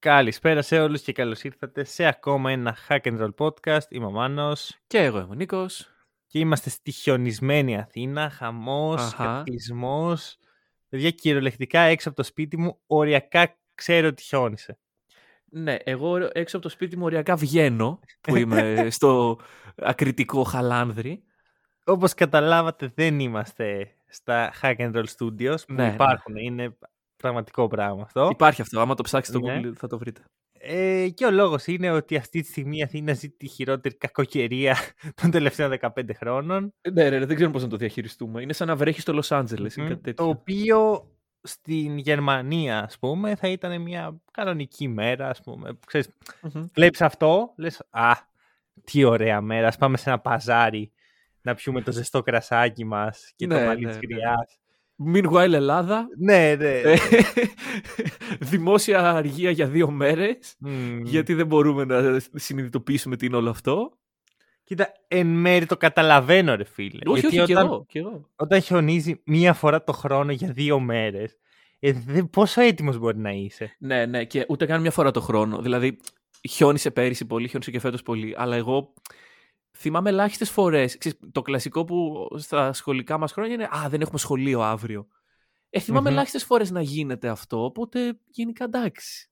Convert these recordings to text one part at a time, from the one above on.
Καλησπέρα σε όλους και καλώς ήρθατε σε ακόμα ένα Hack and Roll podcast. Είμαι ο Μάνος Και εγώ είμαι ο Νίκος. και είμαστε στη χιονισμένη Αθήνα, χαμός, Αχα. κατακλυσμός. Παιδιά, κυριολεκτικά έξω από το σπίτι μου, οριακά ξέρω ότι χιόνισε. Ναι, εγώ έξω από το σπίτι μου οριακά βγαίνω, που είμαι στο ακριτικό χαλάνδρι. Όπως καταλάβατε δεν είμαστε στα Hack and Roll Studios που Ναι, ναι. υπάρχουν, είναι πραγματικό πράγμα αυτό. Υπάρχει αυτό, άμα το ψάξετε στο Ναι. Google θα το βρείτε. Ε, και ο λόγος είναι ότι αυτή τη στιγμή η Αθήνα ζει τη χειρότερη κακοκαιρία των τελευταίων 15 χρόνων. Ναι, ρε, δεν ξέρω πώς να το διαχειριστούμε. Είναι σαν να βρέχεις στο Λος Άντζελες ή Μμμ. κάτι Το τέτοιο. οποίο στην Γερμανία, ας πούμε, θα ήταν μια κανονική μέρα, ας πούμε. Ξέρεις, Μμμ. βλέπεις αυτό, λες, α, τι ωραία μέρα, ας πάμε σε ένα παζάρι να πιούμε το ζεστό κρασάκι μας και το Ναι, μαλλί ναι, της ναι. Γριάς. Meanwhile Ελλάδα, Ναι, ναι. ε, δημόσια αργία για δύο μέρες, Μμμ. γιατί δεν μπορούμε να συνειδητοποιήσουμε τι είναι όλο αυτό. Κοίτα, εν μέρει το καταλαβαίνω, ρε φίλε. όχι, γιατί όχι, και όταν, εγώ, και εγώ. όταν χιονίζει μία φορά το χρόνο για δύο μέρες, ε, δε- πόσο έτοιμος μπορεί να είσαι; Ναι, ναι, και ούτε καν μια φορά το χρόνο. Δηλαδή, χιόνισε πέρυσι πολύ, χιόνισε και φέτος πολύ. Αλλά εγώ θυμάμαι ελάχιστες φορές. Το κλασικό που στα σχολικά μας χρόνια είναι Α, δεν έχουμε σχολείο αύριο. Ε, θυμάμαι Μμμ. ελάχιστες φορές να γίνεται αυτό, οπότε γενικά εντάξει.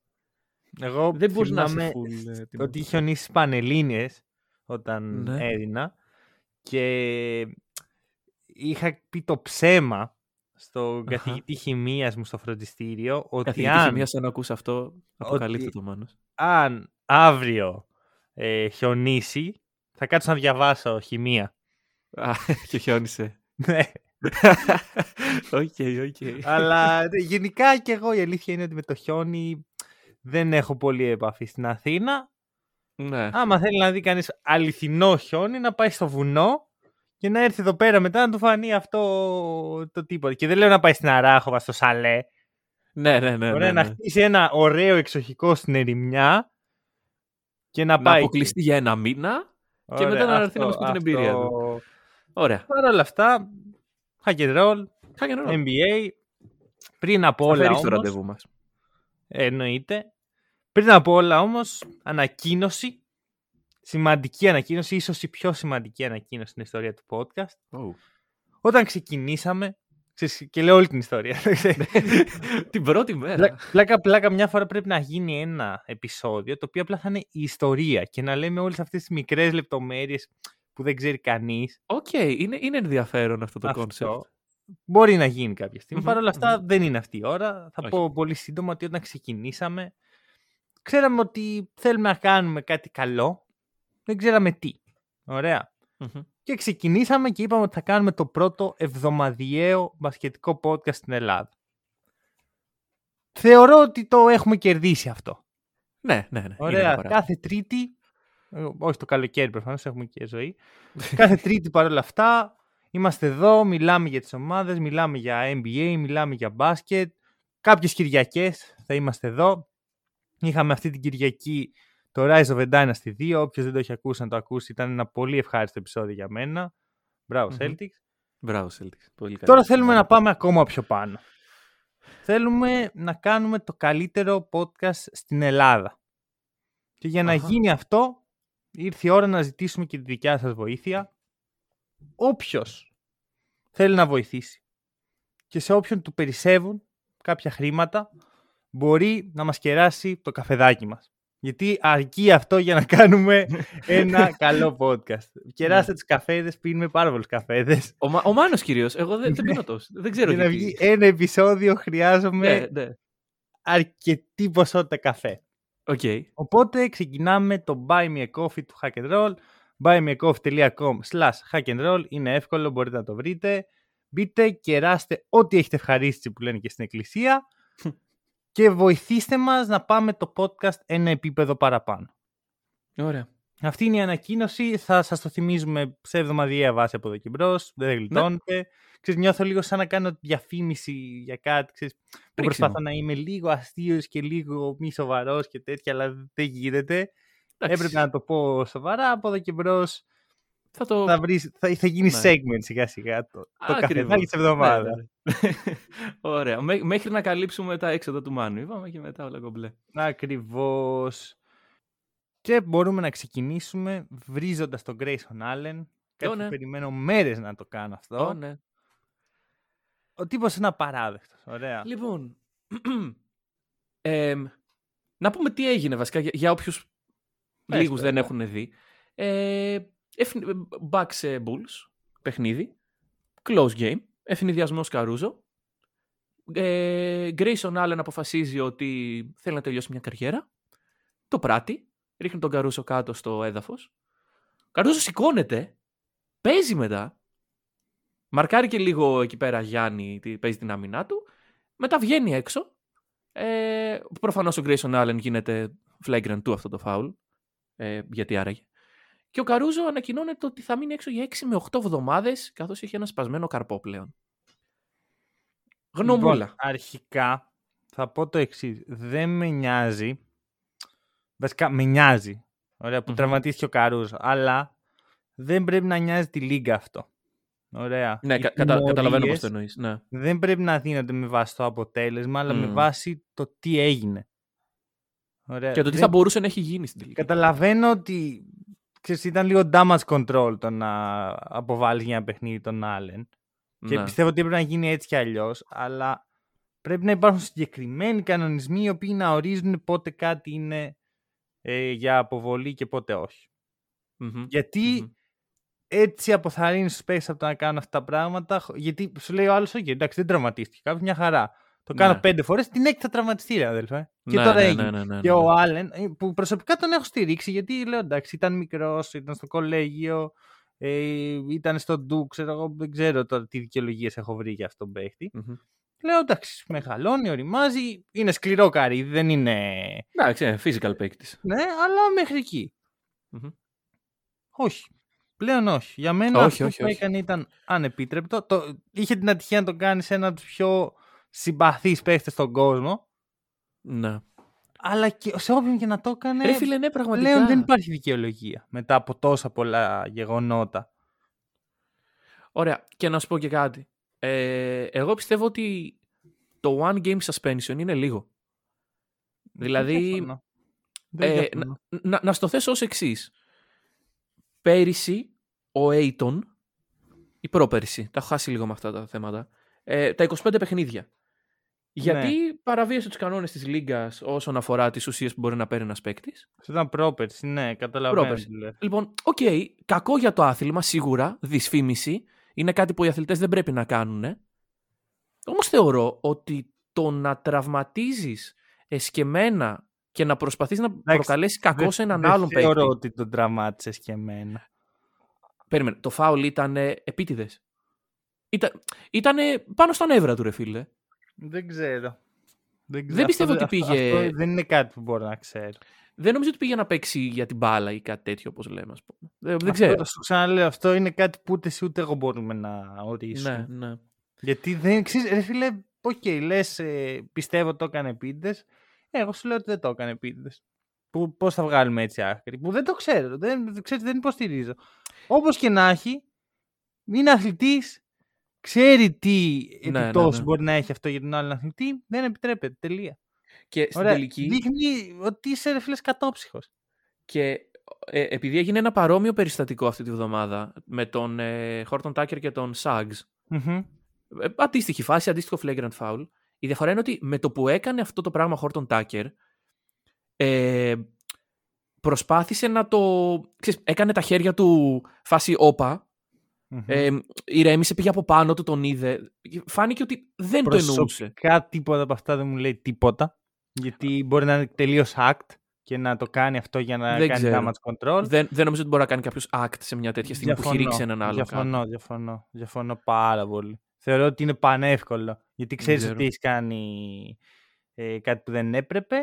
Εγώ Δεν μπορείς να θυμάμαι είσαι full. ε, τι- ότι είχε χιονίσει στις Πανελλήνιες όταν Ναι. έδινα και είχα πει το ψέμα στον Αχα. καθηγητή χημείας μου στο φροντιστήριο ότι Καθηγητή αν, χημίας, αν ακούς αυτό, αποκαλύπτε ότι- το Μάνος. αν αύριο ε, χιονίσει θα κάτσω να διαβάσω χημεία. Α, και χιόνισε. Ναι. OK, OK. Αλλά ναι, γενικά και εγώ η αλήθεια είναι ότι με το χιόνι δεν έχω πολύ επαφή στην Αθήνα. Ναι. Άμα θέλει να δει κανείς αληθινό χιόνι, να πάει στο βουνό και να έρθει εδώ πέρα μετά να του φανεί αυτό το τίποτα. Και δεν λέω να πάει στην Αράχοβα, στο Σαλέ. Ναι, ναι, ναι. Ωραία, ναι, να ναι. χτίσει ένα ωραίο εξοχικό στην ερημιά και να, Να πάει. αποκλειστεί για ένα μήνα. Και Ωραία, μετά να έρθει αυτό- να μας πει την εμπειρία του. αυτό. Ωραία. Παρ' όλα αυτά, hack and roll, Χάγε νερό. NBA, πριν από Θα όλα φέρεις το όμως, ραντεβού μας. εννοείται, πριν από όλα όμως, ανακοίνωση, σημαντική ανακοίνωση, ίσως η πιο σημαντική ανακοίνωση στην ιστορία του podcast. Oh. Όταν ξεκινήσαμε, ξέρεις, και λέω όλη την ιστορία, την πρώτη μέρα. Πλα- πλάκα πλάκα μια φορά πρέπει να γίνει ένα επεισόδιο το οποίο απλά θα είναι η ιστορία και να λέμε όλες αυτές τις μικρές λεπτομέρειες που δεν ξέρει κανείς. Οκ, είναι, είναι ενδιαφέρον αυτό το Αυτό. concept. Μπορεί να γίνει κάποια στιγμή. Μμμ, Παρ' όλα αυτά δεν είναι αυτή η ώρα. Θα Όχι. πω πολύ σύντομα ότι όταν ξεκινήσαμε ξέραμε ότι θέλουμε να κάνουμε κάτι καλό. Δεν ξέραμε τι. Ωραία. Και ξεκινήσαμε και είπαμε ότι θα κάνουμε το πρώτο εβδομαδιαίο μπασκετικό podcast στην Ελλάδα. Θεωρώ ότι το έχουμε κερδίσει αυτό. Ναι, ναι, ναι. είναι Ωραία. ένα παράδειγμα. Κάθε Τρίτη. ε, Όχι το καλοκαίρι προφανώς, έχουμε και ζωή. Κάθε Τρίτη παρόλα αυτά είμαστε εδώ, μιλάμε για τις ομάδες, μιλάμε για NBA, μιλάμε για μπάσκετ. Κάποιες Κυριακές θα είμαστε εδώ. Είχαμε αυτή την Κυριακή το Rise of a Dynasty 2. Όποιος δεν το έχει ακούσει να το ακούσει, ήταν ένα πολύ ευχάριστο επεισόδιο για μένα. Μπράβο, Μμμ. Celtics. Μπράβο, Celtics. Πολύ καλή. Τώρα θέλουμε να πάμε ακόμα πιο πάνω. Θέλουμε να κάνουμε το καλύτερο podcast στην Ελλάδα. Και για να Αχα. γίνει αυτό, ήρθε η ώρα να ζητήσουμε και τη δικιά σας βοήθεια. Όποιος θέλει να βοηθήσει και σε όποιον του περισσεύουν κάποια χρήματα, μπορεί να μας κεράσει το καφεδάκι μας. Γιατί αρκεί αυτό για να κάνουμε ένα καλό podcast. Κεράστε τους καφέδες, πίνουμε πάρα πολλούς καφέδες. Ο, Μα- ο Μάνος κυρίως. Εγώ δεν, δεν πίνω τόσο. Δεν ξέρω Για να γιατί. βγει ένα επεισόδιο χρειάζομαι Ναι, ναι. αρκετή ποσότητα καφέ. Οκ. Οπότε ξεκινάμε το Buy Me a Coffee του Hack and Roll. buymeacoffee.com slash hack and roll. Είναι εύκολο, μπορείτε να το βρείτε. Μπείτε, κεράστε ό,τι έχετε ευχαρίστηση που λένε και στην εκκλησία και βοηθήστε μας να πάμε το podcast ένα επίπεδο παραπάνω. Ωραία. Αυτή είναι η ανακοίνωση. Θα σας το θυμίζουμε σε εβδομαδιαία βάση από εδώ και μπρος. Δεν γλιτώνετε. Ξέρεις, νιώθω λίγο σαν να κάνω διαφήμιση για κάτι. Ξέρεις, που Πρίξιμο. προσπαθώ να είμαι λίγο αστείος και λίγο μη σοβαρός και τέτοια, αλλά δεν γίνεται. Εντάξει. Έπρεπε να το πω σοβαρά. Από εδώ και μπρος Θα το... θα, βρεις, θα, θα γίνει Ναι. segment σιγά σιγά το, το Ακριβώς. καφεδάκι της εβδομάδας. Ναι, ναι, ναι. Ωραία. Μέ- μέχρι να καλύψουμε τα έξοδα του Μάνου. Είπαμε και μετά όλα κομπλέ. Ακριβώς. Και μπορούμε να ξεκινήσουμε βρίζοντας τον Grayson Allen. Κάτι ναι. που περιμένω μέρες να το κάνω αυτό. Ω, ναι. Ο τύπος είναι απαράδεκτος. Ωραία. Λοιπόν, εμ, να πούμε τι έγινε βασικά για, για όποιους Πες λίγους το, δεν ναι. έχουν δει. Ε, εφ- Bucks ε, Bulls, παιχνίδι, close game, ευνηδιασμός Καρούζο. Ε, Grayson Allen αποφασίζει ότι θέλει να τελειώσει μια καριέρα. Το πράττει, ρίχνει τον Καρούσο κάτω στο έδαφος. Ο Καρούζο σηκώνεται, παίζει μετά, Μαρκάρει και λίγο εκεί πέρα Γιάννη, τι- παίζει την άμυνά του. Μετά βγαίνει έξω. Ε, προφανώς ο Grayson Allen γίνεται flagrant του αυτό το foul. Ε, γιατί άραγε. Και ο Καρούζο ανακοινώνεται ότι θα μείνει έξω για 6 με 8 εβδομάδες καθώς έχει ένα σπασμένο καρπό πλέον. Γνωμούλα. Λοιπόν, αρχικά θα πω το εξής. Δεν με νοιάζει. Βασικά με νοιάζει. Ωραία, που Μμμ. τραυματίστηκε ο Καρούζο. Αλλά δεν πρέπει να νοιάζει τη λίγα αυτό. Ωραία. ναι, Οι κα- κατα- καταλαβαίνω τιμωρίες πώς το εννοείς. Ναι. Δεν πρέπει να δίνονται με βάση το αποτέλεσμα, αλλά με Μμ. βάση το τι έγινε. Ωραία. Και το τι δεν- θα μπορούσε να έχει γίνει στην τελική. Καταλαβαίνω ότι ξέρεις, ήταν λίγο damage control το να αποβάλεις για ένα παιχνίδι τον Allen. Και Ναι. πιστεύω ότι έπρεπε να γίνει έτσι κι αλλιώς, αλλά πρέπει να υπάρχουν συγκεκριμένοι κανονισμοί οι οποίοι να ορίζουν πότε κάτι είναι ε, για αποβολή και πότε όχι. Μμμ. Γιατί Μμμ. έτσι αποθαρρύνεις τους παίκτες από το να κάνουν αυτά τα πράγματα. χ- Γιατί σου λέει ο άλλος, OK, εντάξει, δεν τραυματίστηκε. Κάποιος μια χαρά. Το κάνω Ναι. πέντε φορές, την έκτη θα τραυματιστεί, ρε αδελφέ. Και Ναι, τώρα ναι, έγινε. ναι, ναι, ναι, Και ναι. ο Άλεν, ε, που προσωπικά τον έχω στηρίξει, γιατί λέω εντάξει, ήταν μικρός, ήταν στο κολέγιο, ε, ήταν στο ντου, ξέρω εγώ, δεν ξέρω τώρα τι δικαιολογίες έχω βρει για αυτόν τον παίχτη. Μμμ. Λέω εντάξει, μεγαλώνει, οριμάζει, είναι σκληρό καρύδι, δεν είναι. Εντάξει, ε, physical παίκτης. Ναι, αλλά μέχρι εκεί. Μμμ. Όχι. Πλέον όχι. Για μένα Όχι, αυτό όχι, που όχι. έκανε ήταν ανεπίτρεπτο. Το, είχε την ατυχία να τον κάνει σε ένα από τους πιο συμπαθείς παίχτες στον κόσμο. Ναι. Αλλά και σε όποιον και να το έκανε. Ρε φίλε, ναι, πραγματικά. Πλέον δεν υπάρχει δικαιολογία μετά από τόσα πολλά γεγονότα. Ωραία. Και να σου πω και κάτι. Ε, εγώ πιστεύω ότι το one game suspension είναι λίγο. Δηλαδή, Δεν διαφωνώ. Δεν Ε, διαφωνώ. να, να, να στο θέσω ως εξής. Πέρυσι, ο Ayton, ή πρόπερυσι, τα έχω χάσει λίγο με αυτά τα θέματα, ε, τα 25 παιχνίδια. Γιατί Ναι. παραβίασε τους κανόνες της Λίγκας όσον αφορά τις ουσίες που μπορεί να παίρνει ένας παίκτης; Αυτό ήταν πρόπερσι, ναι, καταλαβαίνω. Πρόπερσι. τι λες. Λοιπόν, οκ, κακό για το άθλημα, σίγουρα, δυσφήμιση, είναι κάτι που οι αθλητές δεν πρέπει να κάνουν. Όμως θεωρώ ότι το να τραυματίζεις εσκεμμένα και να προσπαθείς να προκαλέσεις κακό Δεν- σε έναν δεν άλλον παίκτη. θεωρώ ότι τον τραυμάτισες και εμένα. Περίμενε, το φάουλ ήταν επίτηδες. Ήταν, ήτανε πάνω στα νεύρα του, ρε φίλε. Δεν ξέρω. Δεν, ξέρω. Δεν πιστεύω Αυτό- ότι αυτό- πήγε- Αυτό δεν είναι κάτι που μπορώ να ξέρω. Δεν νομίζω ότι πήγε να παίξει για την μπάλα ή κάτι τέτοιο, όπως λέμε, ας πούμε. Δεν, δεν Αυτό, ξέρω. Σου ξαναλέω, αυτό είναι κάτι που ούτε εσύ ούτε εγώ μπορούμε να ορίσουμε. Ναι, ναι. Γιατί δεν ξέρεις, ρε φίλε, οκ, λες, πιστεύω το έκανε επίτηδες. Εγώ σου λέω ότι δεν το έκανε επίτηδε. Πώς θα βγάλουμε έτσι άκρη. Που δεν το ξέρω. Δεν, ξέρεις, δεν υποστηρίζω. Όπως και να έχει, είναι αθλητής, ξέρει τι Ναι, ναι, επιπτώσεις ναι. μπορεί να έχει αυτό για τον άλλον αθλητή. Δεν επιτρέπεται. Τελεία. Και στην Ωραία. τελική. Δείχνει ότι είσαι ρε φίλε κατόψυχος. Και ε, επειδή έγινε ένα παρόμοιο περιστατικό αυτή τη βδομάδα με τον ε, Χόρτον Τάκερ και τον Σάγκς. Ε, αντίστοιχη φάση, αντίστοιχο flagrant foul. Η διαφορά είναι ότι με το που έκανε αυτό το πράγμα ο Χόρτον Τάκερ, ε, προσπάθησε να το. Ξέρεις, έκανε τα χέρια του φάση όπα. Ε, ηρέμησε, πήγε από πάνω του, τον είδε. Φάνηκε ότι δεν το εννοούσε. Προσωπικά τίποτα από αυτά δεν μου λέει τίποτα. Γιατί μπορεί να είναι τελείως act και να το κάνει αυτό για να Δεν κάνει ξέρω. damage control. Δεν, δεν νομίζω ότι μπορεί να κάνει κάποιος act σε μια τέτοια στιγμή που έχει ρίξει έναν άλλο. Διαφωνώ, διαφωνώ. Διαφωνώ πάρα πολύ. Θεωρώ ότι είναι πανεύκολο. Γιατί ξέρεις ξέρω. ότι έχεις κάνει ε, κάτι που δεν έπρεπε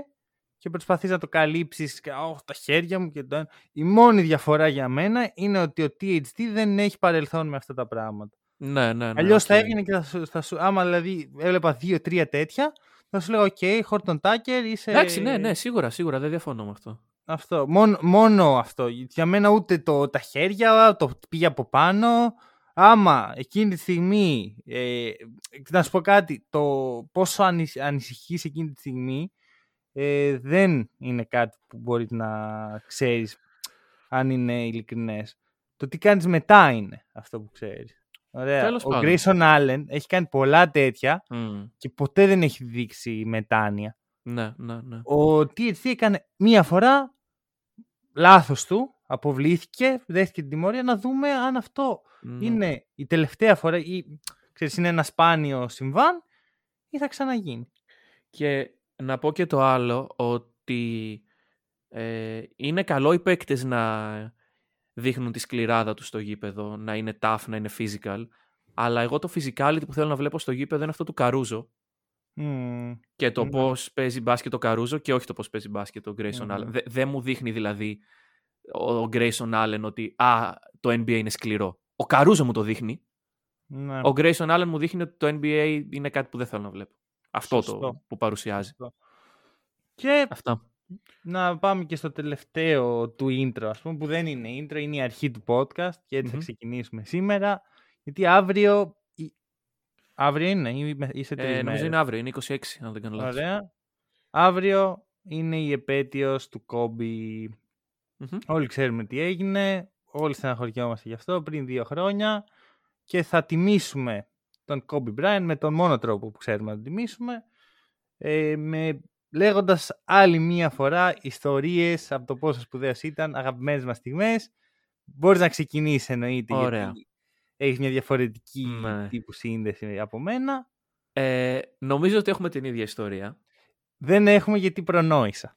και προσπαθείς να το καλύψεις και «Ωχ, τα χέρια μου και το ένα». Η μόνη διαφορά για μένα είναι ότι ο THT δεν έχει παρελθόν με αυτά τα πράγματα. Ναι, ναι, ναι. Αλλιώς θα οκ. έγινε και θα σου, θα σου- άμα δηλαδή έβλεπα δύο-τρία τέτοια, θα σου λέγα «Ok, Χόρτον Τάκερ, είσαι...» Εντάξει, ναι, ναι, σίγουρα, σίγουρα, δεν διαφωνώ με αυτό. Αυτό. Μόνο, μόνο αυτό. Για μένα ούτε το, τα χέρια, το πήγε από πάνω. Άμα εκείνη τη στιγμή, ε, να σου πω κάτι, το πόσο ανησ, ανησυχείς εκείνη τη στιγμή ε, δεν είναι κάτι που μπορείς να ξέρεις αν είναι ειλικρινές. Το τι κάνεις μετά είναι αυτό που ξέρεις. Ωραία. Τέλος Ο πάντων. Grayson Allen έχει κάνει πολλά τέτοια Μμ. και ποτέ δεν έχει δείξει μετάνοια. Ναι, ναι, ναι. Ο THC έκανε μία φορά λάθος του, αποβλήθηκε, δέχτηκε την τιμωρία, να δούμε αν αυτό Ναι. είναι η τελευταία φορά ή ξέρεις, είναι ένα σπάνιο συμβάν ή θα ξαναγίνει. Και να πω και το άλλο, ότι ε, είναι καλό οι παίκτες να δείχνουν τη σκληράδα τους στο γήπεδο, να είναι tough, να είναι physical. Αλλά εγώ το physicality που θέλω να βλέπω στο γήπεδο είναι αυτό του Καρούζο. Μμμ. Και το Ναι. πώς παίζει μπάσκετ ο Καρούζο και όχι το πώς παίζει μπάσκετ ο Grayson Μμμ. Allen. Δε- Δεν μου δείχνει δηλαδή ο ο Grayson Allen ότι α, το NBA είναι σκληρό. Ο Καρούζο μου το δείχνει. Ναι. Ο Grayson Allen μου δείχνει ότι το NBA είναι κάτι που δεν θέλω να βλέπω. Αυτό το Σωστό. που παρουσιάζει. Και Αυτά. να πάμε και στο τελευταίο του intro, ας πούμε, που δεν είναι intro, είναι η αρχή του podcast και έτσι θα Μμμ. ξεκινήσουμε σήμερα. Γιατί αύριο... η- Αύριο είναι ή με- ή σε τρεις Ε, νομίζω μέρες; είναι αύριο, είναι 26, αν δεν κάνω λάθος. Ωραία. Αύριο είναι η επέτειος του Κόμπι. Μμμ. Όλοι ξέρουμε τι έγινε. Όλοι στεναχωριόμαστε γι' αυτό πριν δύο χρόνια. Και θα τιμήσουμε τον Κόμπι Μπράιν με τον μόνο τρόπο που ξέρουμε να τον τιμήσουμε. Ε, με, λέγοντας άλλη μία φορά ιστορίες από το πόσο σπουδαίος ήταν, αγαπημένες μας στιγμές. Μπορείς να ξεκινήσεις εννοείται Ωραία. γιατί έχεις μια διαφορετική Ναι. τύπου σύνδεση από μένα. Ε, νομίζω ότι έχουμε την ίδια ιστορία. Δεν έχουμε γιατί προνόησα.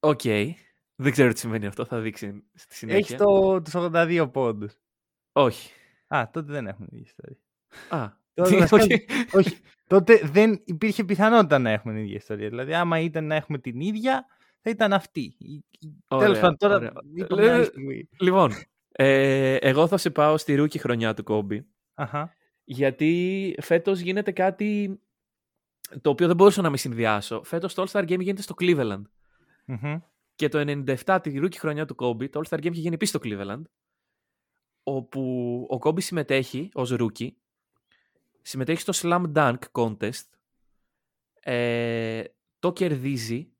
Οκ. Δεν ξέρω τι σημαίνει αυτό, θα δείξει στη συνέχεια. Έχει το, τους 82 πόντους. Όχι. Α, τότε δεν έχουμε την ίδια ιστορία. Α, Τότε, τι- βασικά, οκ. όχι, τότε δεν υπήρχε πιθανότητα να έχουμε την ίδια ιστορία. Δηλαδή, άμα ήταν να έχουμε την ίδια, θα ήταν αυτή. Η- η- Ωραία, Τέλος πάντων, τώρα ωραία. είπα μια άλλη Ε, στιγμή. Λοιπόν, ε, εγώ θα σε πάω στη rookie χρονιά του Κόμπι. Αχα. Γιατί φέτος γίνεται κάτι το οποίο δεν μπορούσα να μην συνδυάσω. Φέτος το All-Star Game γίνεται στο Cleveland. Μμμ. Και το 97, τη rookie χρονιά του Κόμπι, το All-Star Game είχε γίνει επίσης στο Cleveland. Όπου ο Κόμπι συμμετέχει ως rookie. Συμμετέχει στο Slam Dunk Contest. Ε, το κερδίζει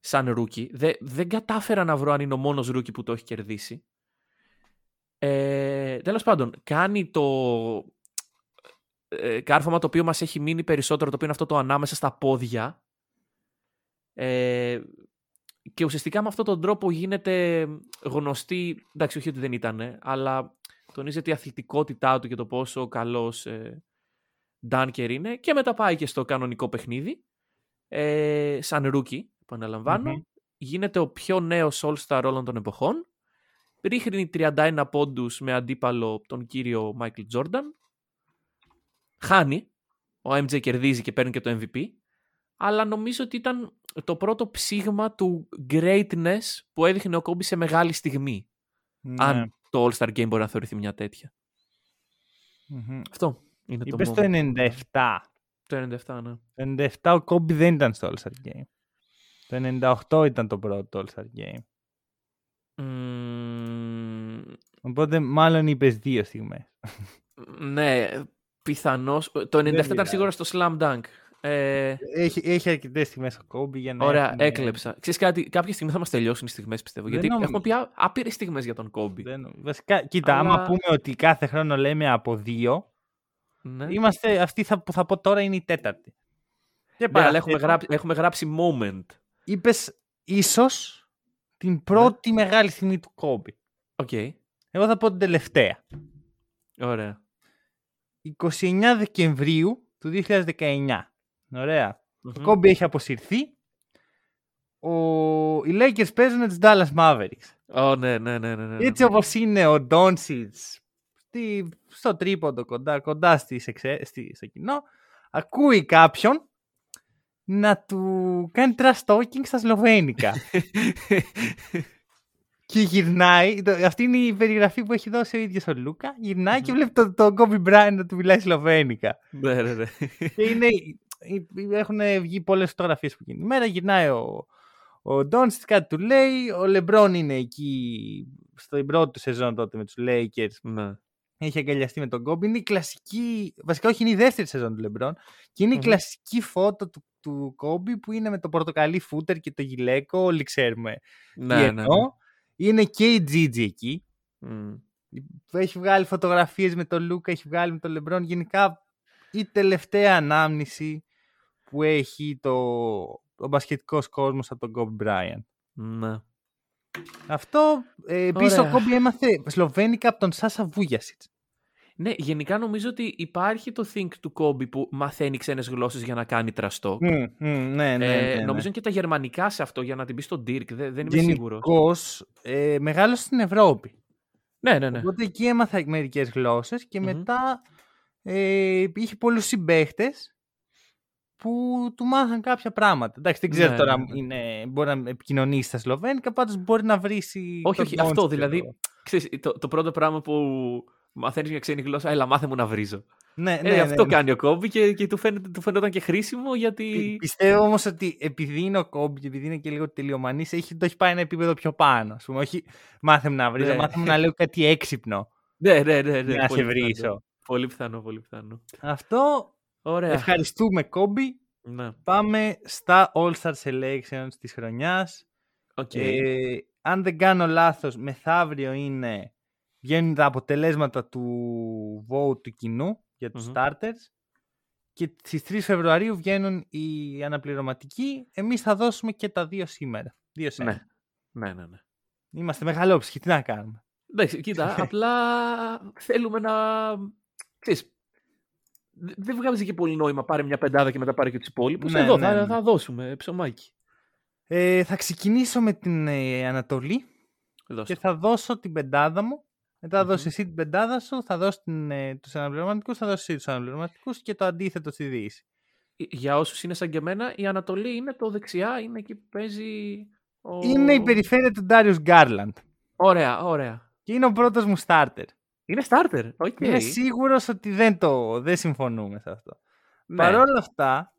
σαν rookie. Δε, δεν κατάφερα να βρω αν είναι ο μόνος rookie που το έχει κερδίσει. Ε, τέλος πάντων, κάνει το ε, κάρφωμα το οποίο μας έχει μείνει περισσότερο, το οποίο είναι αυτό το ανάμεσα στα πόδια. Ε, και ουσιαστικά με αυτόν τον τρόπο γίνεται γνωστή, εντάξει όχι ότι δεν ήταν, αλλά τονίζεται η αθλητικότητά του και το πόσο καλός ε, dunker είναι και μετά πάει και στο κανονικό παιχνίδι ε, σαν rookie, επαναλαμβάνω. Μμμ. Γίνεται ο πιο νέος All-Star όλων των εποχών. Ρίχνει 31 πόντους με αντίπαλο τον κύριο Μάικλ Τζόρνταν. Χάνει. Ο MJ κερδίζει και παίρνει και το MVP. Αλλά νομίζω ότι ήταν το πρώτο ψήγμα του greatness που έδειχνε ο Κόμπι σε μεγάλη στιγμή. Ναι. Αν το All-Star Game μπορεί να θεωρηθεί μια τέτοια. Μμμ. Αυτό είναι Είπες το το moment. 97. Το 97, ναι. Το 97 ο Κόμπι δεν ήταν στο All-Star Game. Το 98 ήταν το πρώτο All-Star Game. Μμμ, Οπότε μάλλον είπες δύο στιγμές. ναι, πιθανώς. Το 97 ήταν πειράζει. σίγουρα στο Slam Dunk. Ε, Έχει, έχει αρκετές στιγμές ο Κόμπι για να ωραία, έχουμε- έκλεψα. Ξέρεις κάτι, κάποια στιγμή θα μας τελειώσουν οι στιγμές πιστεύω. Δεν γιατί νομίζω. έχουμε πει ά- άπειρες στιγμές για τον Κόμπι. Δεν- Βασικά, κοίτα, άμα Αλλά- πούμε ότι κάθε χρόνο λέμε από δύο, Ναι. είμαστε αυτή θα, που θα πω τώρα είναι η τέταρτη. Και Ναι, αλλά έχουμε γράψει, έχουμε γράψει moment. Είπες ίσως την πρώτη μεγάλη στιγμή του Κόμπι. Οκ, Εγώ θα πω την τελευταία. ωραία. 29 Δεκεμβρίου του 2019. Ωραία. Μμμ. Ο Κόμπι έχει αποσυρθεί. Ο... Οι Lakers παίζουν με τους Dallas Mavericks. Ω, ναι, ναι, ναι, ναι, ναι. Έτσι όπως είναι ο Ντόνσιτς στη... στο τρίποντο κοντά, κοντά στις εξε... στη... στο κοινό, ακούει κάποιον να του κάνει trash talking στα σλοβένικα. και γυρνάει, το- αυτή είναι η περιγραφή που έχει δώσει ο ίδιος ο Λούκα, γυρνάει και βλέπει τον το Kobe Bryant να του μιλάει σλοβένικα. ναι, ναι, ναι. και είναι, έχουν βγει πολλές φωτογραφίες που εκείνη τη μέρα, γυρνάει ο, ο Ντόνστ, κάτι του λέει, ο Λεμπρόν είναι εκεί στην πρώτη του σεζόν τότε με τους Lakers ναι. έχει αγκαλιαστεί με τον Κόμπι. Είναι η κλασική. Βασικά, όχι, είναι η δεύτερη σεζόν του Λεμπρόν. Και είναι η Μμμ. κλασική φώτο του, του Κόμπι που είναι με το πορτοκαλί φούτερ και το γυλαίκο. Όλοι ξέρουμε τι Ναι, ναι, εννοώ. ναι. Είναι και η Gigi εκεί. Μμ. Έχει βγάλει φωτογραφίες με τον Λούκα, έχει βγάλει με τον Λεμπρόν. Γενικά η τελευταία ανάμνηση που έχει το, ο μπασκετικός κόσμος από τον Κόμπι Μπράιαν. Ναι. Αυτό ε, επίσης ο Ωραία. Κόμπι έμαθε σλοβένικα από τον Σάσα Βούγιασιτς. Ναι, γενικά νομίζω ότι υπάρχει το think του Kobe που μαθαίνει ξένες γλώσσες για να κάνει τραστό. Μμ, μμ, ναι, ναι, ναι, Ε, ναι. νομίζω είναι και τα γερμανικά σε αυτό για να την πεις στον Dirk. Δεν, δεν είμαι σίγουρος. Γενικώς, ε, μεγάλωσε στην Ευρώπη. Ναι, ναι, ναι. Οπότε εκεί έμαθα μερικές γλώσσες και Μμμ. μετά ε, είχε πολλούς συμπαίχτες που του μάθαν κάποια πράγματα. Εντάξει, δεν ξέρω Ναι, τώρα ναι, ναι. είναι, μπορεί να επικοινωνήσει στα σλοβένικα, πάντως μπορεί να βρει. Όχι, όχι, αυτό δηλαδή. Ξέρεις, το, το πρώτο πράγμα που μαθαίνεις μια ξένη γλώσσα, έλα, μάθε μου να βρίζω. Ναι, Ε, ναι, αυτό ναι. κάνει ο Kobe και, και του, φαίνεται, του φαίνονταν και χρήσιμο γιατί. Πι- Πιστεύω όμως ότι επειδή είναι ο Κόμπι και επειδή είναι και λίγο τελειομανής, έχει, το έχει πάει ένα επίπεδο πιο πάνω. Ας πούμε. Όχι μάθε μου να βρίζω, Ναι. μάθε μου να λέω κάτι έξυπνο. Ναι, ναι, ναι. ναι να πολύ σε πιθανό. βρίσω. Πολύ πιθανό, πολύ πιθανό. Αυτό Ωραία. ευχαριστούμε Κόμπι. Ναι. Πάμε στα All-Star Selections της χρονιάς. Οκ. Ε, αν δεν κάνω λάθος, μεθαύριο είναι, βγαίνουν τα αποτελέσματα του vote του κοινού για τους Μμμ. starters και στις 3 Φεβρουαρίου βγαίνουν οι αναπληρωματικοί. Εμείς θα δώσουμε και τα δύο σήμερα. Δύο σε ναι. ένα. ναι, ναι, ναι. Είμαστε μεγαλόψυχοι, τι να κάνουμε; Εντάξει, κοίτα, απλά θέλουμε να. Ξέρεις, δε- δεν βγάζει και πολύ νόημα. Πάρε μια πεντάδα και μετά πάρε και τους υπόλοιπους. Ναι, Εδώ ναι, θα, ναι. θα δώσουμε ψωμάκι. Ε, θα ξεκινήσω με την ε, Ανατολή Δώστε. και θα δώσω την πεντάδα μου. Μετά θα Μμμ. δώσει εσύ την πεντάδα σου, θα δώσεις την, ε, τους αναπληρωματικούς, θα δώσεις εσύ τους αναπληρωματικούς και το αντίθετο στη Δύση. Ε, Για όσους είναι σαν και εμένα, η Ανατολή είναι το δεξιά, είναι εκεί που παίζει. Ο... Είναι η περιφέρεια του Darius Garland Ωραία, ωραία. και είναι ο πρώτος μου starter. Είναι starter. Ok. Είμαι σίγουρος ότι δεν, το, δεν συμφωνούμε σε αυτό. Ναι. Παρ' όλα αυτά,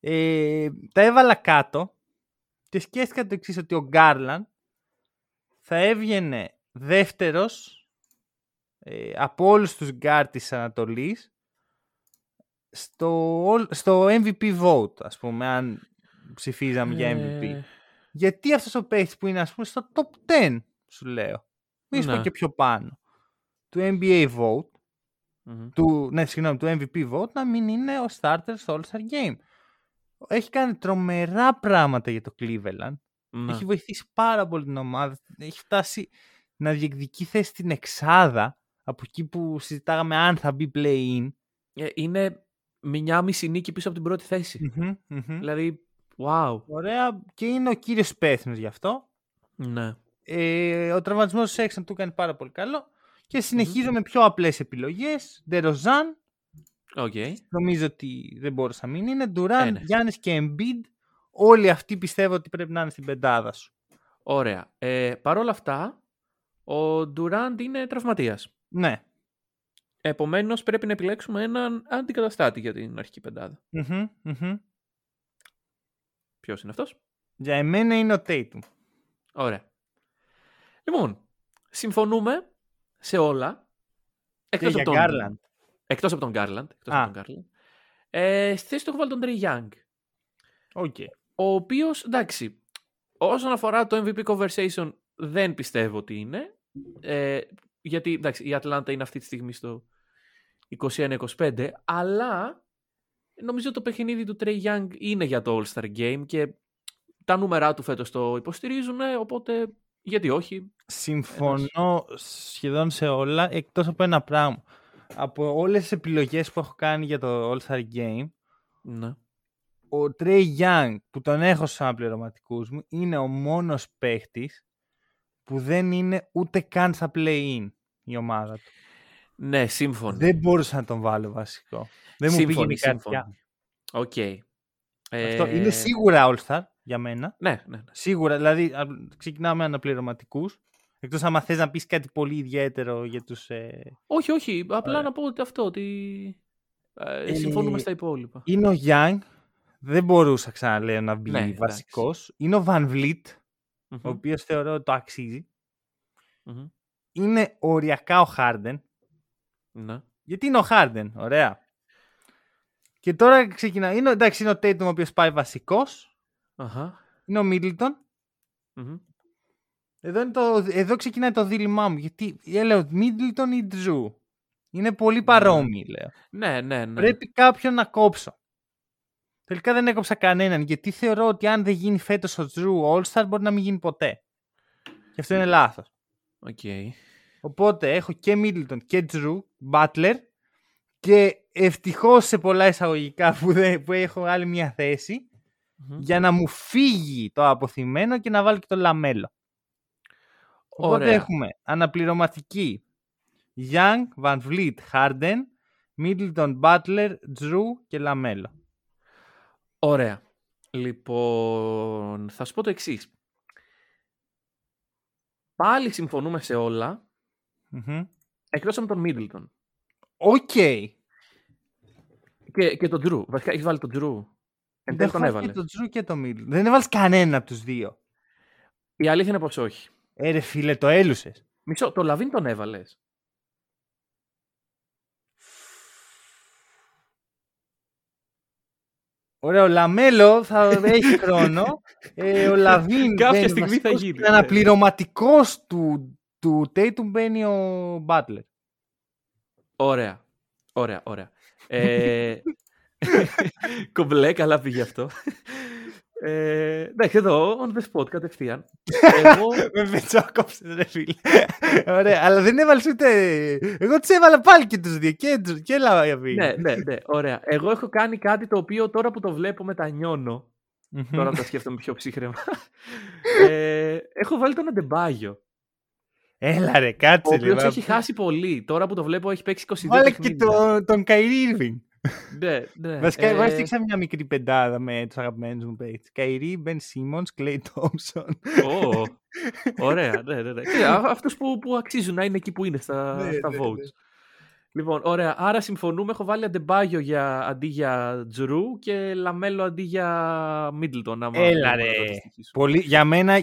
ε, τα έβαλα κάτω και σκέφτηκα το εξής ότι ο Γκάρλαντ θα έβγαινε δεύτερος ε, από όλους τους γκάρ της Ανατολής στο, όλ- στο MVP vote, ας πούμε, αν ψηφίζαμε για MVP. Ε, Γιατί αυτός ο παίχτης που είναι, ας πούμε, στο top 10, σου λέω, μη σου πω Ναι. και πιο πάνω, του NBA vote, μμμ. του, ναι, συγγνώμη, του MVP vote να μην είναι ο starter στο All-Star Game. Έχει κάνει τρομερά πράγματα για το Cleveland. Ναι. Έχει βοηθήσει πάρα πολύ την ομάδα. Έχει φτάσει να διεκδικεί θέση στην εξάδα από εκεί που συζητάγαμε αν θα μπει play-in. Ε, είναι μια μισή νίκη πίσω από την πρώτη θέση. Μμμ, μμμ. Δηλαδή, wow. Ωραία και είναι ο κύριος υπεύθυνος γι' αυτό. Ναι. Ε, ο τραυματισμός του Σέξτον του έκανε πάρα πολύ καλό. Και συνεχίζω με πιο απλές επιλογές. Ντεροζάν, Οκ. νομίζω ότι δεν μπορούσε να μην είναι. Ντουράντ, Ε, ναι. Γιάννης και Embiid. Όλοι αυτοί πιστεύω ότι πρέπει να είναι στην πεντάδα σου. Ωραία. Ε, Παρ' όλα αυτά, ο Ντουράντ είναι τραυματίας. Ναι. Επομένως, πρέπει να επιλέξουμε έναν αντικαταστάτη για την αρχική πεντάδα. Μμμ, μμμ. Ποιος είναι αυτός; Για εμένα είναι ο Tatum. Ωραία. Λοιπόν, συμφωνούμε σε όλα. Και Εκτός για από τον Garland. Εκτός από τον Garland. Εκτός Α. από τον Garland. Ε, στη θέση του έχω βάλει τον Trey Young. Ok. Ο οποίος, εντάξει, όσον αφορά το MVP conversation, δεν πιστεύω ότι είναι. Ε, γιατί, εντάξει, η Ατλάντα είναι αυτή τη στιγμή στο 21-25, αλλά νομίζω το παιχνίδι του Trey Young είναι για το All-Star Game και τα νούμερά του φέτος το υποστηρίζουν, οπότε γιατί όχι. Συμφωνώ σχεδόν σε όλα, εκτός από ένα πράγμα. Από όλες τις επιλογές που έχω κάνει για το All-Star Game, Ναι. ο Trey Young, που τον έχω στους αναπληρωματικούς μου, είναι ο μόνος παίχτης που δεν είναι ούτε καν στα play-in η ομάδα του. Ναι, σύμφωνοι. Δεν μπορούσα να τον βάλω βασικό. Δεν μου Σύμφωνοι, πήγαινε η καρδιά. σύμφωνοι. Οκ. Αυτό Ε, είναι σίγουρα All-Star για μένα. Ναι, ναι, ναι. Σίγουρα, δηλαδή α, ξεκινάμε αναπληρωματικούς. Εκτός άμα θες να πεις κάτι πολύ ιδιαίτερο για τους. Ε... Όχι, όχι. Απλά Ωραία. να πω ότι αυτό. Ότι... Ε, Ε, συμφωνούμε στα υπόλοιπα. Είναι ο Young. Δεν μπορούσα ξαναλέω να μπει Ναι, εντάξει. βασικός. Είναι ο Van Vliet, Μμμ, ο οποίος θεωρώ ότι το αξίζει. μμμ. Είναι οριακά ο Harden. Ναι. Γιατί είναι ο Harden, ωραία. Και τώρα ξεκινά. Είναι, εντάξει, είναι ο Tatum ο οποίος πάει βασικός. Αχα. Είναι ο Middleton. Μμμ. Εδώ, είναι το, εδώ ξεκινάει το δίλημά μου. Γιατί έλεγα Middleton ή Drew. Είναι πολύ παρόμοιοι, λέω. Ναι, ναι, ναι. Πρέπει κάποιον να κόψω. Τελικά δεν έκοψα κανέναν γιατί θεωρώ ότι αν δεν γίνει φέτος ο Drew All-Star μπορεί να μην γίνει ποτέ. Και αυτό είναι λάθος. Οκ. Οπότε έχω και Middleton και Drew, Butler και ευτυχώς σε πολλά εισαγωγικά που, δεν, που έχω άλλη μια θέση Μμμ. για να μου φύγει το αποθυμένο και να βάλω και το Λαμέλο. Οπότε Ωραία. έχουμε αναπληρωματική Young, Van Vliet, Harden, Middleton, Butler, Drew και Λαμέλο. Ωραία. Λοιπόν, θα σου πω το εξής. Πάλι συμφωνούμε σε όλα, Μμμ. εκτός από τον Middleton. Οκ. Και, και τον Drew. Βασικά, έχεις βάλει τον Drew. Εν Δεν τέλει έχω τον βάλει έβαλε. και τον Drew και τον Middleton. Δεν έβαλες κανένα από τους δύο. Η αλήθεια είναι πως όχι. Ε, ρε φίλε, τους έλουσες. Μισό, τον Λαβίν τον έβαλες. Ωραία, ο Λαμέλο θα έχει χρόνο. Ε, ο Λαβίν Κάποια μπαίνει στιγμή θα βασικός γίνει, και ναι. αναπληρωματικός του, του Tatum μπαίνει ο Butler. Ωραία. Ωραία, ωραία. Ε, κομπλέ, καλά πήγε αυτό. Ε, εντάξει, εδώ, on the spot, κατευθείαν. Εγώ, Με πετσόκοψες ρε φίλε. Ωραία, αλλά δεν έβαλες ούτε... Εγώ τους έβαλα πάλι και τους δύο. Και, τους- και Λαβίν. ναι, ναι, ναι, ωραία. Εγώ έχω κάνει κάτι το οποίο τώρα που το βλέπω μετανιώνω. Μμμ. Τώρα που τα σκέφτομαι πιο ψύχραιμα. ε, έχω βάλει τον Αντεμπάγιο. Έλα ρε, Ο κάτσε οποίος λίγο. έχει χάσει πολύ. Τώρα που το βλέπω έχει παίξει 22 Βάλε και παιχνίδια. τον, τον Kyrie Irving. Ναι, ναι. Βασικά, εγώ ε, έστησα μια μικρή πεντάδα με τους αγαπημένους μου παίκτες. Kyrie, Ben Simmons, Klay Thompson. ω, ωραία, ναι, ναι, ναι. Και α- αυτούς που, που αξίζουν να είναι εκεί που είναι στα, Ναι, στα ναι, votes. ναι. Λοιπόν, ωραία. Άρα συμφωνούμε. Έχω βάλει Αντεμπάγιο για, αντί για Drew και Λαμέλο αντί για Μίτλτον. άμα Έλα θέλουμε να το ρε. αντιστοιχίσουμε. Πολύ, για μένα, δε-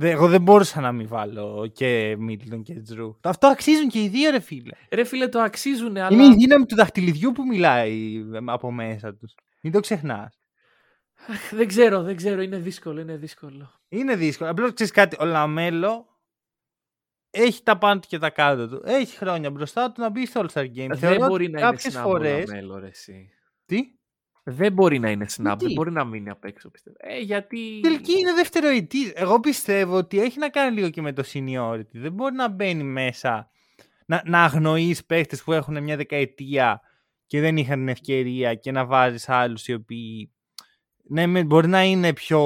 εγώ δεν μπορούσα να μην βάλω και Middleton και Drew. Αυτό αξίζουν και οι δύο ρε φίλε. Ρε φίλε, το αξίζουν, αλλά... Είναι η δύναμη του δαχτυλιδιού που μιλάει ε, από μέσα τους. Μην το ξεχνάς. Αχ, Δεν ξέρω, δεν ξέρω. Είναι δύσκολο, είναι δύσκολο. Είναι δύσκολο. Απλώς ξέρεις κάτι, ο Λαμέλο έχει τα πάνω του και τα κάτω του. Έχει χρόνια μπροστά του να μπει στο All-Star Game. Δεν Θεωρώ μπορεί ότι να είναι κάποιες snub ο φορές... Λαμέλο, ρε, εσύ. Τι; Δεν μπορεί να είναι snap, Γιατί; δεν μπορεί να μείνει απ' έξω, πιστεύω. Ε, γιατί... Τελική είναι δευτεροετή. Εγώ πιστεύω ότι έχει να κάνει λίγο και με το seniority. Δεν μπορεί να μπαίνει μέσα να, να αγνοείς παίχτες που έχουν μια δεκαετία και δεν είχαν την ευκαιρία και να βάζεις άλλους οι οποίοι ναι, μεν μπορεί να είναι πιο,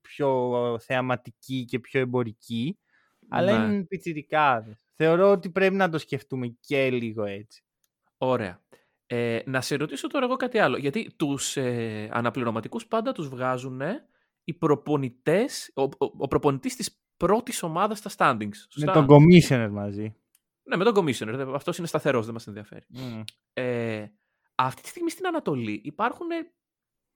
πιο θεαματικοί και πιο εμπορικοί, αλλά Ναι. είναι πιτσιρικάδες. Θεωρώ ότι πρέπει να το σκεφτούμε και λίγο έτσι. Ωραία. Ε, να σε ρωτήσω τώρα εγώ κάτι άλλο. Γιατί τους ε, αναπληρωματικούς πάντα τους βγάζουν οι προπονητές, ο, ο, ο προπονητής της πρώτης ομάδας στα standings. Σωστά; Με τον commissioner μαζί. Ναι, με τον commissioner. Δε- Αυτός είναι σταθερός, δεν μας ενδιαφέρει. Μμ. Ε, αυτή τη στιγμή στην Ανατολή υπάρχουν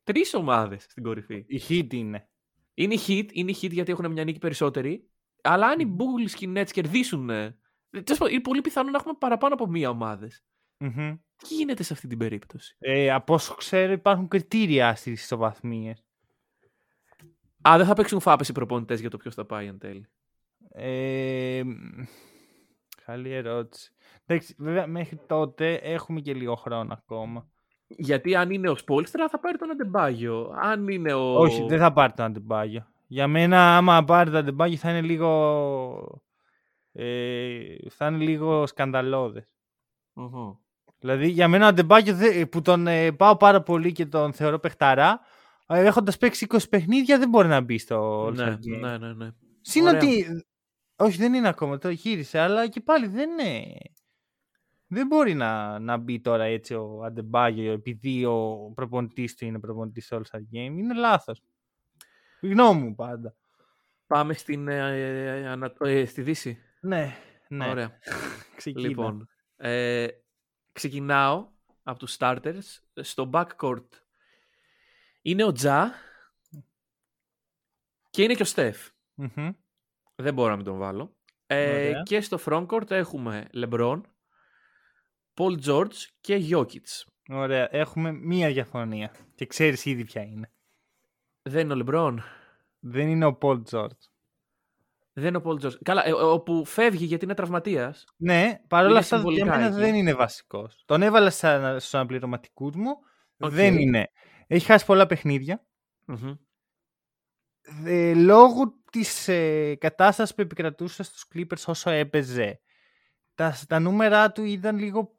τρεις ομάδες στην κορυφή. Η hit είναι. Είναι η Heat, είναι η Heat γιατί έχουν μια νίκη περισσότερη. Αλλά αν οι Bulls και οι Nets κερδίσουν. ε, τέλος πάντων, είναι πολύ πιθανό να έχουμε παραπάνω από μία ομάδες. Μμμ. Τι γίνεται σε αυτή την περίπτωση; Ε, από όσο ξέρω υπάρχουν κριτήρια στις ισοβαθμίες. Α, δεν θα παίξουν φάπες οι προπονητές για το ποιος θα πάει εν τέλει. Ε, μ, καλή ερώτηση. Εντάξει, βέβαια μέχρι τότε έχουμε και λίγο χρόνο ακόμα. Γιατί αν είναι ο Σπόλστρα θα πάρει τον Αντεμπάγιο. Αν είναι ο. Όχι, δεν θα πάρει τον Αντεμπάγιο. Για μένα, άμα πάρει τον Αντεμπάγιο θα είναι λίγο... Ε, θα είναι λίγο σκανδαλώδες. Οχο. Δηλαδή, για μένα ο Αντεμπάγιο δε- που τον ε, πάω πάρα πολύ και τον θεωρώ παιχταρά, ε, έχοντας παίξει 20 παιχνίδια δεν μπορεί να μπει στο All-Star Ναι, Game. ναι, ναι, ναι. Συν Ωραία. ότι. Όχι, δεν είναι ακόμα. Το γύρισε, αλλά και πάλι δεν είναι. Δεν μπορεί να, να μπει τώρα έτσι ο Αντεμπάγιο επειδή ο προπονητής του είναι προπονητής All Star Game. Είναι λάθος. Η γνώμη μου πάντα. Πάμε στην, ε, ε, ανα- ε, στη Δύση. Ναι, ναι. Ωραία. Ξεκίνα. Λοιπόν, ε, ξεκινάω από τους starters. Στο backcourt είναι ο Τζα και είναι και ο Στεφ. Μμμ. Δεν μπορώ να μην τον βάλω. Ε, Ωραία. και στο frontcourt έχουμε LeBron, Paul George και Jokic. Ωραία. Έχουμε μία διαφωνία. Και ξέρεις ήδη ποια είναι. Δεν είναι ο LeBron. Δεν είναι ο Paul George. Δεν είναι ο Paul George. Καλά, ε, όπου φεύγει γιατί είναι τραυματίας. Ναι, παρόλα Είναι αυτά για συμβολικά μένα εκεί. δεν είναι βασικός. Τον έβαλα στα- στους αναπληρωματικούς μου. Οκ. Δεν είναι. Έχει χάσει πολλά παιχνίδια. Μμμ. ε, λόγω της ε, κατάστασης που επικρατούσε στους Clippers όσο έπαιζε. Τα, τα νούμερα του ήταν λίγο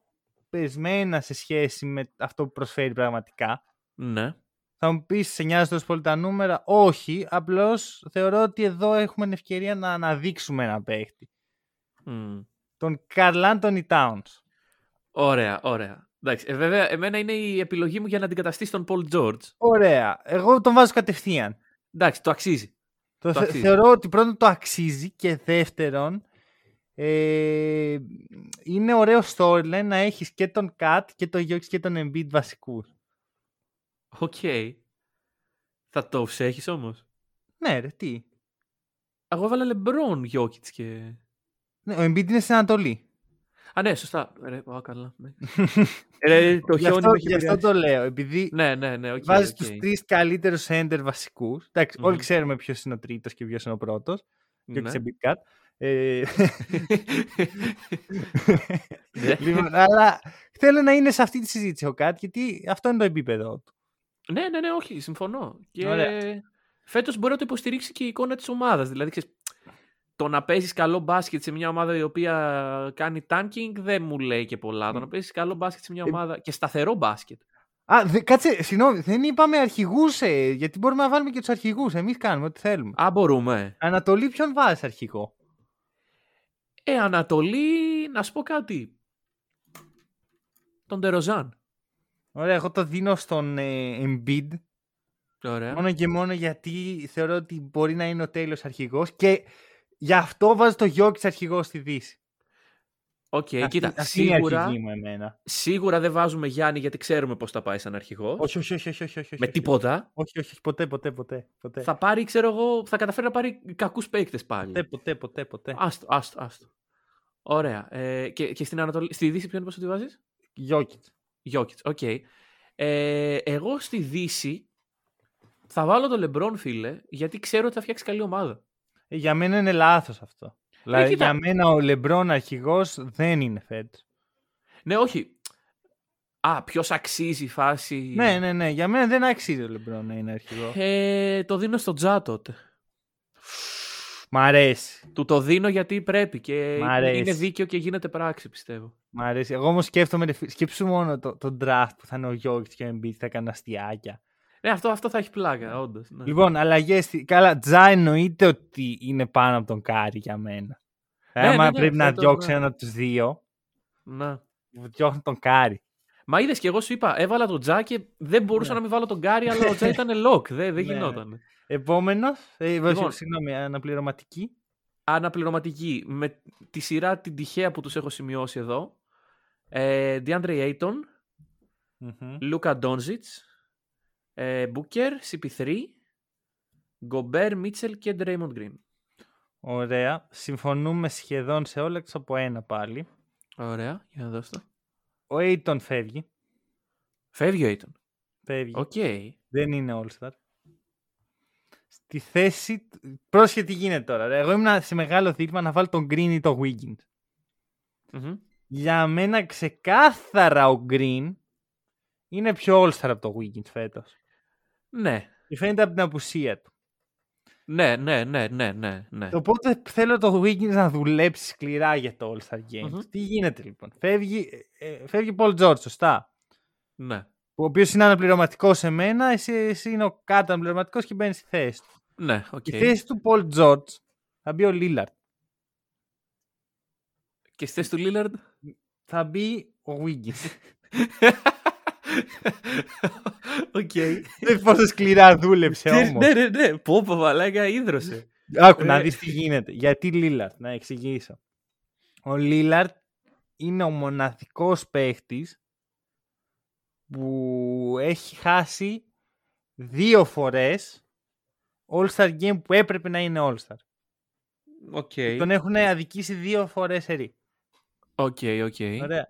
πεσμένα σε σχέση με αυτό που προσφέρει πραγματικά. Ναι. Θα μου πεις, σε νοιάζει τόσο πολύ τα νούμερα. Όχι, απλώς θεωρώ ότι εδώ έχουμε την ευκαιρία να αναδείξουμε ένα παίχτη. Μμ. Τον Carl Anthony Towns. Ωραία, ωραία. Εντάξει, ε, βέβαια, εμένα είναι η επιλογή μου για να αντικαταστήσει τον Paul George. Ωραία. Εγώ τον βάζω κατευθείαν. Εντάξει, το αξίζει. Το Το θε- αξίζει. θεωρώ ότι πρώτον το αξίζει και δεύτερον ε, είναι ωραίο storyline να έχεις και τον Kat και τον Jokic και τον Embiid βασικούς. Οκ. Θα το έχεις όμως; Ναι ρε, τι; Εγώ έβαλα LeBron, Jokic και... Ναι, ο Embiid είναι στην Ανατολή. Α, ναι, σωστά. Ρε, α, καλά. Ναι. Ρε, το γι' χιόνι αυτό, με έχει γι' αυτό επηρεάσει. το λέω, επειδή Ναι, ναι, ναι, οκ. βάζεις οκ. τους τρεις καλύτερους center βασικούς. Εντάξει, όλοι Μμμ. ξέρουμε ποιος είναι ο τρίτος και ποιος είναι ο πρώτος. Ναι. Jokic Embiid KAT. Ε, Ναι. λοιπόν, αλλά θέλω να είναι σε αυτή τη συζήτηση ο Kat, γιατί αυτό είναι το επίπεδο του. Ναι, ναι, ναι, όχι, συμφωνώ. Και Ωραία. φέτος μπορεί να το υποστηρίξει και η εικόνα της ομάδας. Δηλαδή, ξέρεις, το να παίζεις καλό μπάσκετ σε μια ομάδα η οποία κάνει tanking δεν μου λέει και πολλά. Το να παίζεις καλό μπάσκετ σε μια Ε, ομάδα και σταθερό μπάσκετ. Α, δε, κάτσε, συγγνώμη, δεν είπαμε αρχηγούς, ε, γιατί μπορούμε να βάλουμε και τους αρχηγούς. Εμείς κάνουμε ό,τι θέλουμε. Α, μπορούμε. Ανατολή, ποιον βάζεις αρχηγό; Ε, Ανατολή, να σου πω κάτι. Τον Τεροζάν. Ωραία, εγώ το δίνω στον ε, Embiid. Ωραία. Μόνο και μόνο γιατί θεωρώ ότι μπορεί να είναι ο τέλειο αρχηγός και γι' αυτό βάζω το Γιώκη αρχηγός στη Δύση. Οκ, Αυτή- κοίτα, αυτή είναι η σίγουρα, αρχηγοί μου εμένα. σίγουρα δεν βάζουμε Γιάννη γιατί ξέρουμε πώς θα πάει σαν αρχηγός. Όχι, όχι, όχι, όχι, όχι, όχι, με όχι. τίποτα. Όχι, όχι, ποτέ, ποτέ, ποτέ. Ποτέ, Θα πάρει, ξέρω εγώ, θα καταφέρει να πάρει κακούς παίκτες πάλι. ποτέ, ποτέ, ποτέ, ποτέ. Άστο, άστο, άστο. Ωραία. Ε, και, και στην Ανατολή, στη Δύση ποιον είπες ότι βάζεις; Γιώκητ. Γιώκητς, οκ. Ε, εγώ στη Δύση θα βάλω τον Λεμπρόν, φίλε, γιατί ξέρω ότι θα φτιάξει καλή ομάδα. Ε, για μένα είναι λάθος αυτό. Δηλαδή, κοίτα. για μένα ο Λεμπρόν αρχηγός δεν είναι φέτος. Ναι, όχι. Α, ποιος αξίζει η φάση. Ναι, ναι, ναι. Για μένα δεν αξίζει ο Λεμπρόν να είναι αρχηγός. Ε, το δίνω στο Ja τότε. Μ' αρέσει. Του το δίνω γιατί πρέπει και Μ' αρέσει. είναι δίκαιο και γίνεται πράξη, πιστεύω. Μ' αρέσει. Εγώ όμως σκέφτομαι, ρε, φι- σκέψου μόνο το, το draft που θα είναι ο Γιώργη και ο Embiid, θα κάνουν αστειάκια. Ναι, αυτό, αυτό θα έχει πλάκα, όντως. Ναι. Λοιπόν, αλλαγές. Καλά, Ja εννοείται ότι είναι πάνω από τον Κάρι για μένα. Ναι, Άμα ναι, ναι, πρέπει να φέτος, διώξει ναι. ένα από τους δύο, Ναι. διώχνει τον Κάρι. Μα είδες και εγώ σου είπα, έβαλα τον Ja και δεν μπορούσα Ναι. να μην βάλω τον Γκάρι, αλλά ο Ja ήταν lock. Δεν, δεν Ναι. γινόταν. Επόμενος. Ε, Λοιπόν. Συγγνώμη, αναπληρωματική. Αναπληρωματική. Με τη σειρά την τυχαία που τους έχω σημειώσει εδώ. Ε, DeAndre Ayton, Μμμ. Luka Doncic, ε, Booker, CP3, Gobert, Mitchell και Draymond Green. Ωραία. Συμφωνούμε σχεδόν σε όλα εκτός από ένα πάλι. Ωραία, για να δώσω το. Ο Aiton φεύγει. Φεύγει ο Ayton. Φεύγει. Οκ. Δεν είναι All-Star. Στη θέση. του- Πρόσχε τι γίνεται τώρα. ρε. Εγώ ήμουν σε μεγάλο δίλημμα να βάλω τον Green ή τον Wiggins. Μμμ. Για μένα ξεκάθαρα ο Green είναι πιο All-Star από το Wiggins φέτος. Ναι. Και φαίνεται από την απουσία του. Ναι, ναι, ναι, ναι, ναι, ναι. Οπότε θέλω το Wiggins να δουλέψει σκληρά για το All-Star Games. Μμμ. Τι γίνεται λοιπόν; Φεύγει, ε, ε, φεύγει Paul George, σωστά; Ναι. Ο οποίος είναι αναπληρωματικός σε μένα, εσύ, εσύ είναι ο κάτω αναπληρωματικός και μπαίνεις στη θέση του. Ναι, οκ. Η θέση του Paul George θα μπει ο Lillard. Και στη θέση του Lillard; θα μπει ο Wiggins. Οκ. Δεν πόσο σκληρά δούλεψε Τι- όμως. Ναι, ναι, ναι. Πω, πω, μαλάκα, ίδρωσε. Άκου να Ε. δεις τι γίνεται. Γιατί Λίλαρτ, να εξηγήσω. Ο Λίλαρτ είναι ο μοναδικός παίχτης που έχει χάσει δύο φορές All-Star Game που έπρεπε να είναι All-Star. Ok. Τον έχουν αδικήσει δύο φορές ερή. Ok, ok. Ωραία.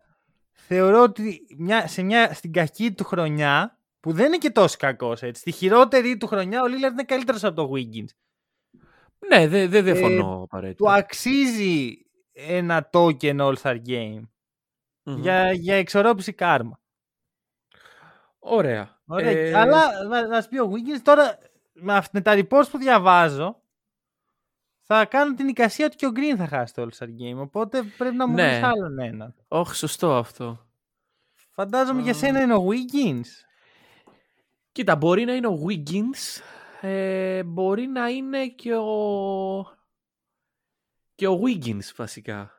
Θεωρώ ότι μια, σε μια, στην κακή του χρονιά, που δεν είναι και τόσο κακός έτσι, στη χειρότερη του χρονιά ο Λίλαρτ είναι καλύτερος από το Wiggins. Ναι, δεν δε, δεν Ε, διαφωνώ Του απαραίτητα. αξίζει ένα token All-Star Game Μμμ. για, για εξορρόπηση κάρμα. Ωραία. Ωραία. Ε, Αλλά να, να σου πει ο Wiggins τώρα με, αυ- με τα reports που διαβάζω θα κάνουν την εικασία ότι και ο Green θα χάσει το All-Star Game. Οπότε πρέπει να μου Ναι. βρεις άλλον έναν. Όχι, σωστό αυτό. Φαντάζομαι για Α. σένα είναι ο Wiggins. Κοίτα, μπορεί να είναι ο Wiggins, ε, μπορεί να είναι και ο... και ο Wiggins βασικά.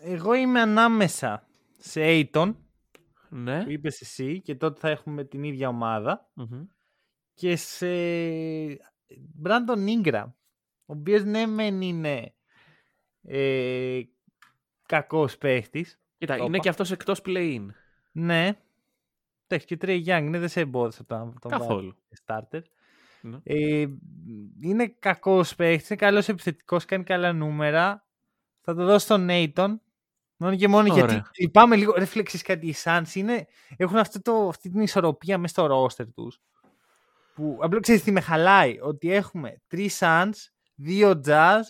Εγώ είμαι ανάμεσα σε Aiton Ναι. που είπες εσύ και τότε θα έχουμε την ίδια ομάδα Μμμ. και σε Brandon Ingram ο οποίος ναι μεν είναι ε, κακός παίχτης Κοίτα, Το είναι είπα. και αυτός εκτός play-in. ναι Εντάξει και Trey Young ναι, δεν σε εμπόδισε από το, το Καθόλου. starter Ναι. ε, είναι κακός παίχτης είναι καλός επιθετικός κάνει καλά νούμερα θα το δώσω στον Aiton Μόνο και μόνο Ωραία. γιατί λυπάμαι λίγο. Ρε φίλε, ξέρεις κάτι, οι Suns είναι, έχουν αυτό το, αυτή την ισορροπία μέσα στο roster τους. Που απλά ξέρεις τι με χαλάει. Ότι έχουμε τρεις Suns, δύο Jazz,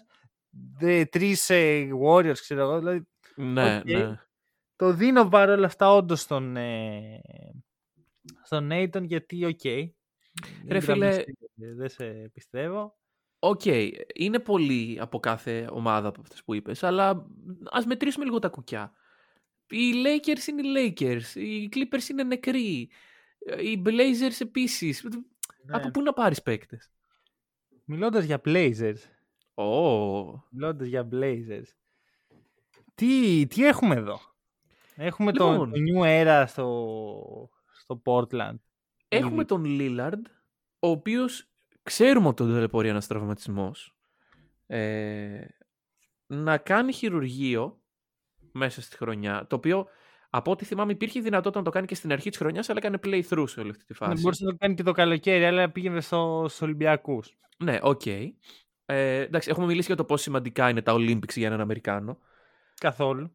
δε, τρεις ε, Warriors, ξέρω εγώ. Δηλαδή, Ναι, Οκ. ναι. το δίνω παρόλα αυτά όντως στον, ε, στον Nathan γιατί οκ. Ρε Ingram φίλε- δεν σε- Δεν σε πιστεύω. Οκ, είναι πολύ από κάθε ομάδα από αυτές που είπες, αλλά ας μετρήσουμε λίγο τα κουκιά. Οι Lakers είναι οι Lakers, οι Clippers είναι νεκροί, οι Blazers επίσης. Από Ναι. πού να πάρεις παίκτες; Μιλώντας για Blazers. Ω, Μιλώντας για Blazers. Τι, τι έχουμε εδώ; Έχουμε το, Λοιπόν. το New Era στο, στο Portland. Έχουμε Ήδη. τον Lillard, ο οποίος ξέρουμε ότι τον ταλαιπωρεί ένας τραυματισμός, ε, να κάνει χειρουργείο μέσα στη χρονιά, το οποίο από ό,τι θυμάμαι υπήρχε δυνατότητα να το κάνει και στην αρχή της χρονιάς, αλλά έκανε play-through σε όλη αυτή τη Ναι, φάση. μπορούσε να το κάνει και το καλοκαίρι, αλλά πήγαινε στο, στους Ολυμπιακούς. Ναι, οκ. Ε, εντάξει, έχουμε μιλήσει για το πόσο σημαντικά είναι τα Olympics για έναν Αμερικάνο. Καθόλου.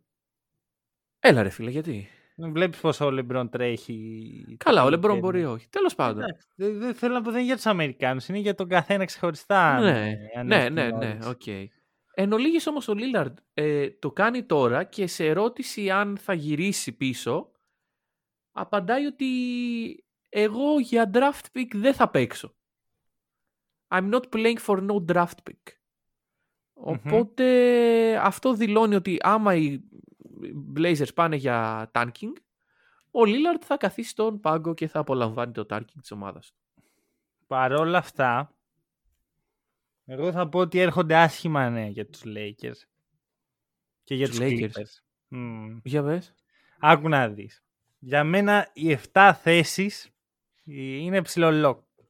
Έλα ρε φίλε, γιατί; Βλέπεις πως ο Λεμπρόν τρέχει. Καλά, ο το Λεμπρόν καλοκαίρι. μπορεί όχι. Τέλος πάντων. Εντάξει, Δεν δεν θέλω να πω δεν είναι για τους Αμερικάνους, είναι για τον καθένα ξεχωριστά. αν, Ναι, ε, αν ναι, έχεις ναι, την ναι, όρεξη. οκ. Εν ολίγοις όμως ο Λίλαρντ ε, το κάνει τώρα και σε ερώτηση αν θα γυρίσει πίσω, απαντάει ότι εγώ για draft pick δεν θα παίξω. I'm not playing for no draft pick. Οπότε αυτό δηλώνει ότι άμα οι Blazers πάνε για tanking, ο Λίλαρντ θα καθίσει στον πάγκο και θα απολαμβάνει το tanking της ομάδας του. Παρόλα αυτά, εγώ θα πω ότι έρχονται άσχημα νέα για τους Lakers. Και για Τους τους, Lakers. Clippers. Μμμ. Για πες. Άκου να δεις. Για μένα οι 7 θέσεις είναι ψηλό lock.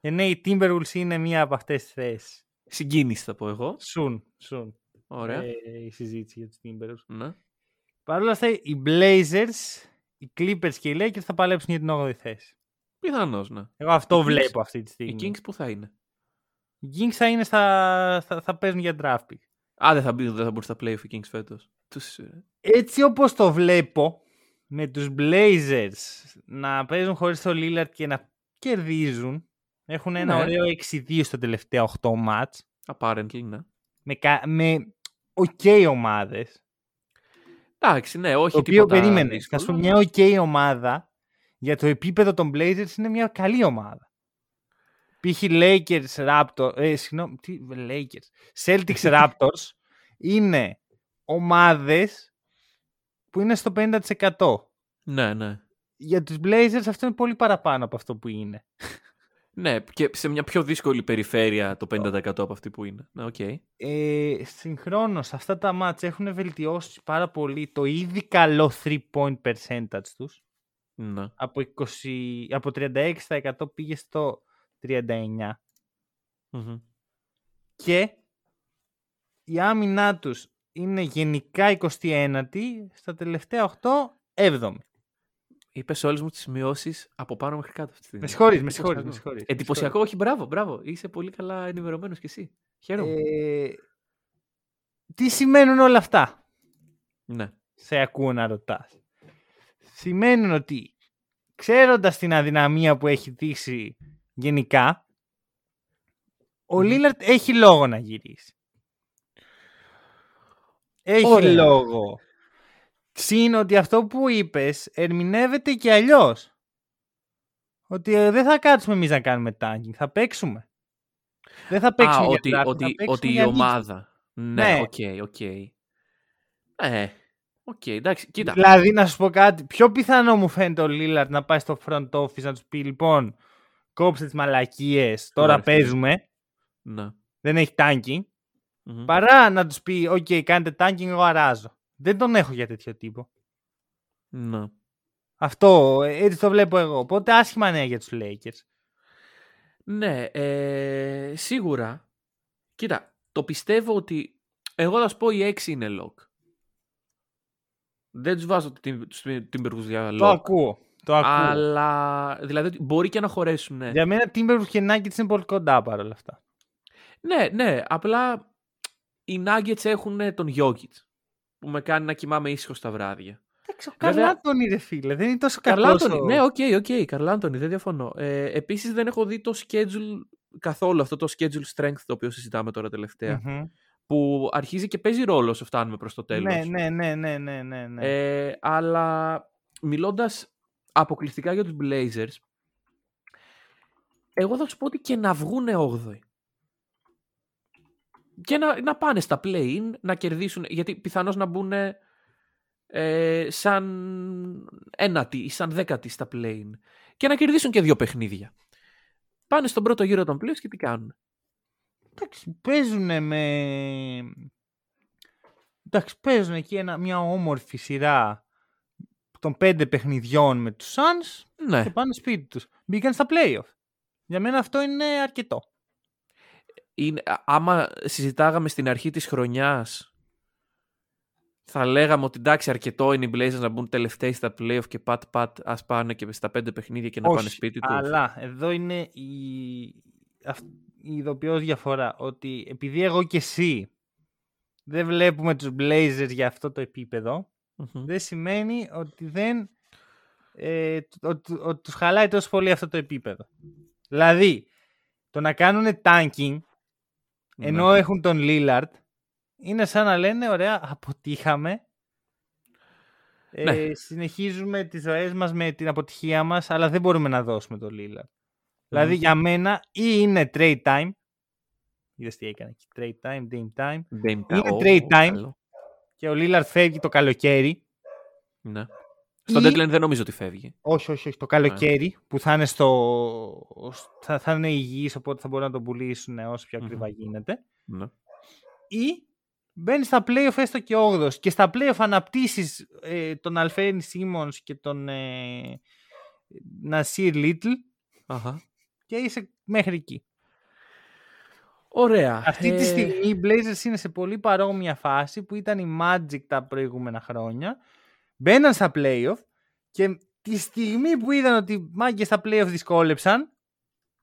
Και ναι, οι Timberwolves είναι μία από αυτές τις θέσεις. Συγκίνηση θα πω εγώ. Soon, soon. Ωραία. Ε, η συζήτηση για τους Timberwolves. Ναι. Παρ' όλα αυτά, οι Blazers, οι Clippers και οι Lakers θα παλέψουν για την 8η θέση. Πιθανώς, ναι. Εγώ αυτό Οι Kings- βλέπω αυτή τη Οι στιγμή. Kings που θα είναι; Οι Kings θα, είναι στα, θα, θα παίζουν για draft pick. Α, δεν θα, μπει, δεν θα μπορούσε τα playoff οι Kings φέτος. Τους, ε, Έτσι όπως το βλέπω, με τους Blazers να παίζουν χωρίς το Lillard και να κερδίζουν, έχουν ένα Ναι. ωραίο 6-2 στο τελευταίο 8 μάτς, apparently, ναι. με, κα- με ok ομάδες, Εντάξει, ναι, όχι το οποίο τίποτα περίμενε. δύσκολο, Θα σου αλλά- μια ok ομάδα, για το επίπεδο των Blazers είναι μια καλή ομάδα. Π.χ. Lakers, Raptors, ε, συγγνώμη, τι, Lakers, Celtics, Raptors είναι ομάδες που είναι στο 50%. Ναι, ναι. για τους Blazers αυτό είναι πολύ παραπάνω από αυτό που είναι. Ναι, και σε μια πιο δύσκολη περιφέρεια το 50% από αυτή που είναι. Ναι, okay. ε, συγχρόνως αυτά τα μάτς έχουν βελτιώσει πάρα πολύ το ήδη καλό 3-point percentage τους. Ναι. Από, 20, από 36% πήγε στο 39%. Μμμ. Και η άμυνά τους είναι γενικά 21η, στα τελευταία 8 7η. Είπες όλες μου τις σημειώσεις από πάνω μέχρι κάτω αυτή τη στιγμή. Με συγχωρείς, με συγχωρείς, Εντυπωσιακό. με συγχωρείς. Εντυπωσιακό, όχι, μπράβο, μπράβο. Είσαι πολύ καλά ενημερωμένος κι εσύ. Χαίρομαι. Ε, τι σημαίνουν όλα αυτά, ναι. σε ακούω να ρωτάς. Σημαίνουν ότι ξέροντας την αδυναμία που έχει δείξει γενικά, ο Μμμ. Λίλαρτ έχει λόγο να γυρίσει. Έχει Ωραία. λόγο. Συν ότι αυτό που είπες ερμηνεύεται και αλλιώς. Ότι ε, δεν θα κάτσουμε εμείς να κάνουμε tanking, θα παίξουμε. Δεν θα παίξουμε Α, για ότι, draft, θα ότι, παίξουμε ότι η για νίκη. ομάδα. Ναι, Ναι. ok, ok. Ε, οκ, εντάξει, κοίτα. Δηλαδή, να σου πω κάτι. Πιο πιθανό μου φαίνεται ο Λίλαρτ να πάει στο front office να τους πει: Λοιπόν, κόψτε τις μαλακίες. Τώρα Ωραία, παίζουμε. Ναι. Δεν έχει tanking. Μμμ. Παρά να τους πει: Οκ, κάνετε tanking, εγώ αράζω. Δεν τον έχω για τέτοιο τύπο. Ναι. Αυτό ε, έτσι το βλέπω εγώ. Οπότε άσχημα νέα για τους Lakers. Ναι, ε, σίγουρα. Κοίτα, το πιστεύω ότι. Εγώ θα σου πω οι 6 είναι lock. Δεν τους βάζω τους Timberwolves για Το lock. ακούω. Το ακούω. Αλλά δηλαδή ότι μπορεί και να χωρέσουν. Ναι, Για μένα Timberwolves και Nuggets είναι πολύ κοντά παρόλα αυτά. ναι, ναι. Απλά οι Nuggets έχουν τον Jokic που με κάνει να κοιμάμαι ήσυχος τα βράδια. Εντάξει, ο Βέβαια- Karl-Anthony ρε φίλε. Δεν είναι τόσο καλό. Karl-Anthony. Ναι, ok, ok. Karl-Anthony, δεν διαφωνώ. Ε, Επίσης δεν έχω δει το schedule καθόλου αυτό το schedule strength το οποίο συζητάμε τώρα τελευταία. Που αρχίζει και παίζει ρόλο όσο φτάνουμε προς το τέλος. Ναι, ναι, ναι, ναι, ναι, ναι, ναι. Ε, αλλά μιλώντας αποκλειστικά για τους Blazers, εγώ θα σου πω ότι και να βγούνε 8η. Και να, να πάνε στα play-in, να κερδίσουν, γιατί πιθανώς να μπουν ε, σαν ένατη ή σαν δέκατη στα play-in. Και να κερδίσουν και δύο παιχνίδια. Πάνε στον πρώτο γύρο των playoffs και τι κάνουν. Εντάξει, παίζουν με. Εντάξει, παίζουν εκεί ένα, μια όμορφη σειρά των πέντε παιχνιδιών με τους Suns Ναι. και πάνε σπίτι τους. Μπήκαν στα playoff. Για μένα αυτό είναι αρκετό. Είναι, α- άμα συζητάγαμε στην αρχή της χρονιάς θα λέγαμε ότι εντάξει αρκετό είναι οι Blazers να μπουν τελευταίοι στα playoff και πατ πατ ας πάνε και στα πέντε παιχνίδια και να πάνε σπίτι τους. αλλά εδώ είναι η, αυ- η ειδοποιώς διαφορά. Ότι επειδή εγώ και εσύ δεν βλέπουμε τους Blazers για αυτό το επίπεδο, Μμμ. δεν σημαίνει ότι δεν ε, ότι, ότι τους χαλάει τόσο πολύ αυτό το επίπεδο. Δηλαδή, το να κάνουν tanking ενώ Ναι. έχουν τον Lillard είναι σαν να λένε ωραία αποτύχαμε ε, Ναι. συνεχίζουμε τις ζωές μας με την αποτυχία μας αλλά δεν μπορούμε να δώσουμε τον Lillard. Δηλαδή για μένα ή είναι trade time είδες τι έκανε εκεί, trade time, game time Dame είναι Time. Ω, trade time. καλό. και ο Lillard φεύγει το καλοκαίρι Ναι. Στο Ή- deadline δεν νομίζω ότι φεύγει. Όχι, όχι, όχι. Το καλοκαίρι που θα είναι, στο... θα, θα είναι υγιής, οπότε θα μπορούν να τον πουλήσουν όσο πιο Μμμ. ακριβά γίνεται. Ναι. Ή μπαίνει στα playoff έστω και 8 και στα playoff αναπτύσσεις ε, τον Αλφέριν Σίμονς και τον ε, Νασίρ Λίτλ Αχα. και είσαι μέχρι εκεί. Ωραία. Αυτή τη Ε, στιγμή οι Blazers είναι σε πολύ παρόμοια φάση που ήταν η Magic τα προηγούμενα χρόνια. Μπαίναν στα playoff και τη στιγμή που είδαν ότι οι μάγκες στα playoff δυσκόλεψαν,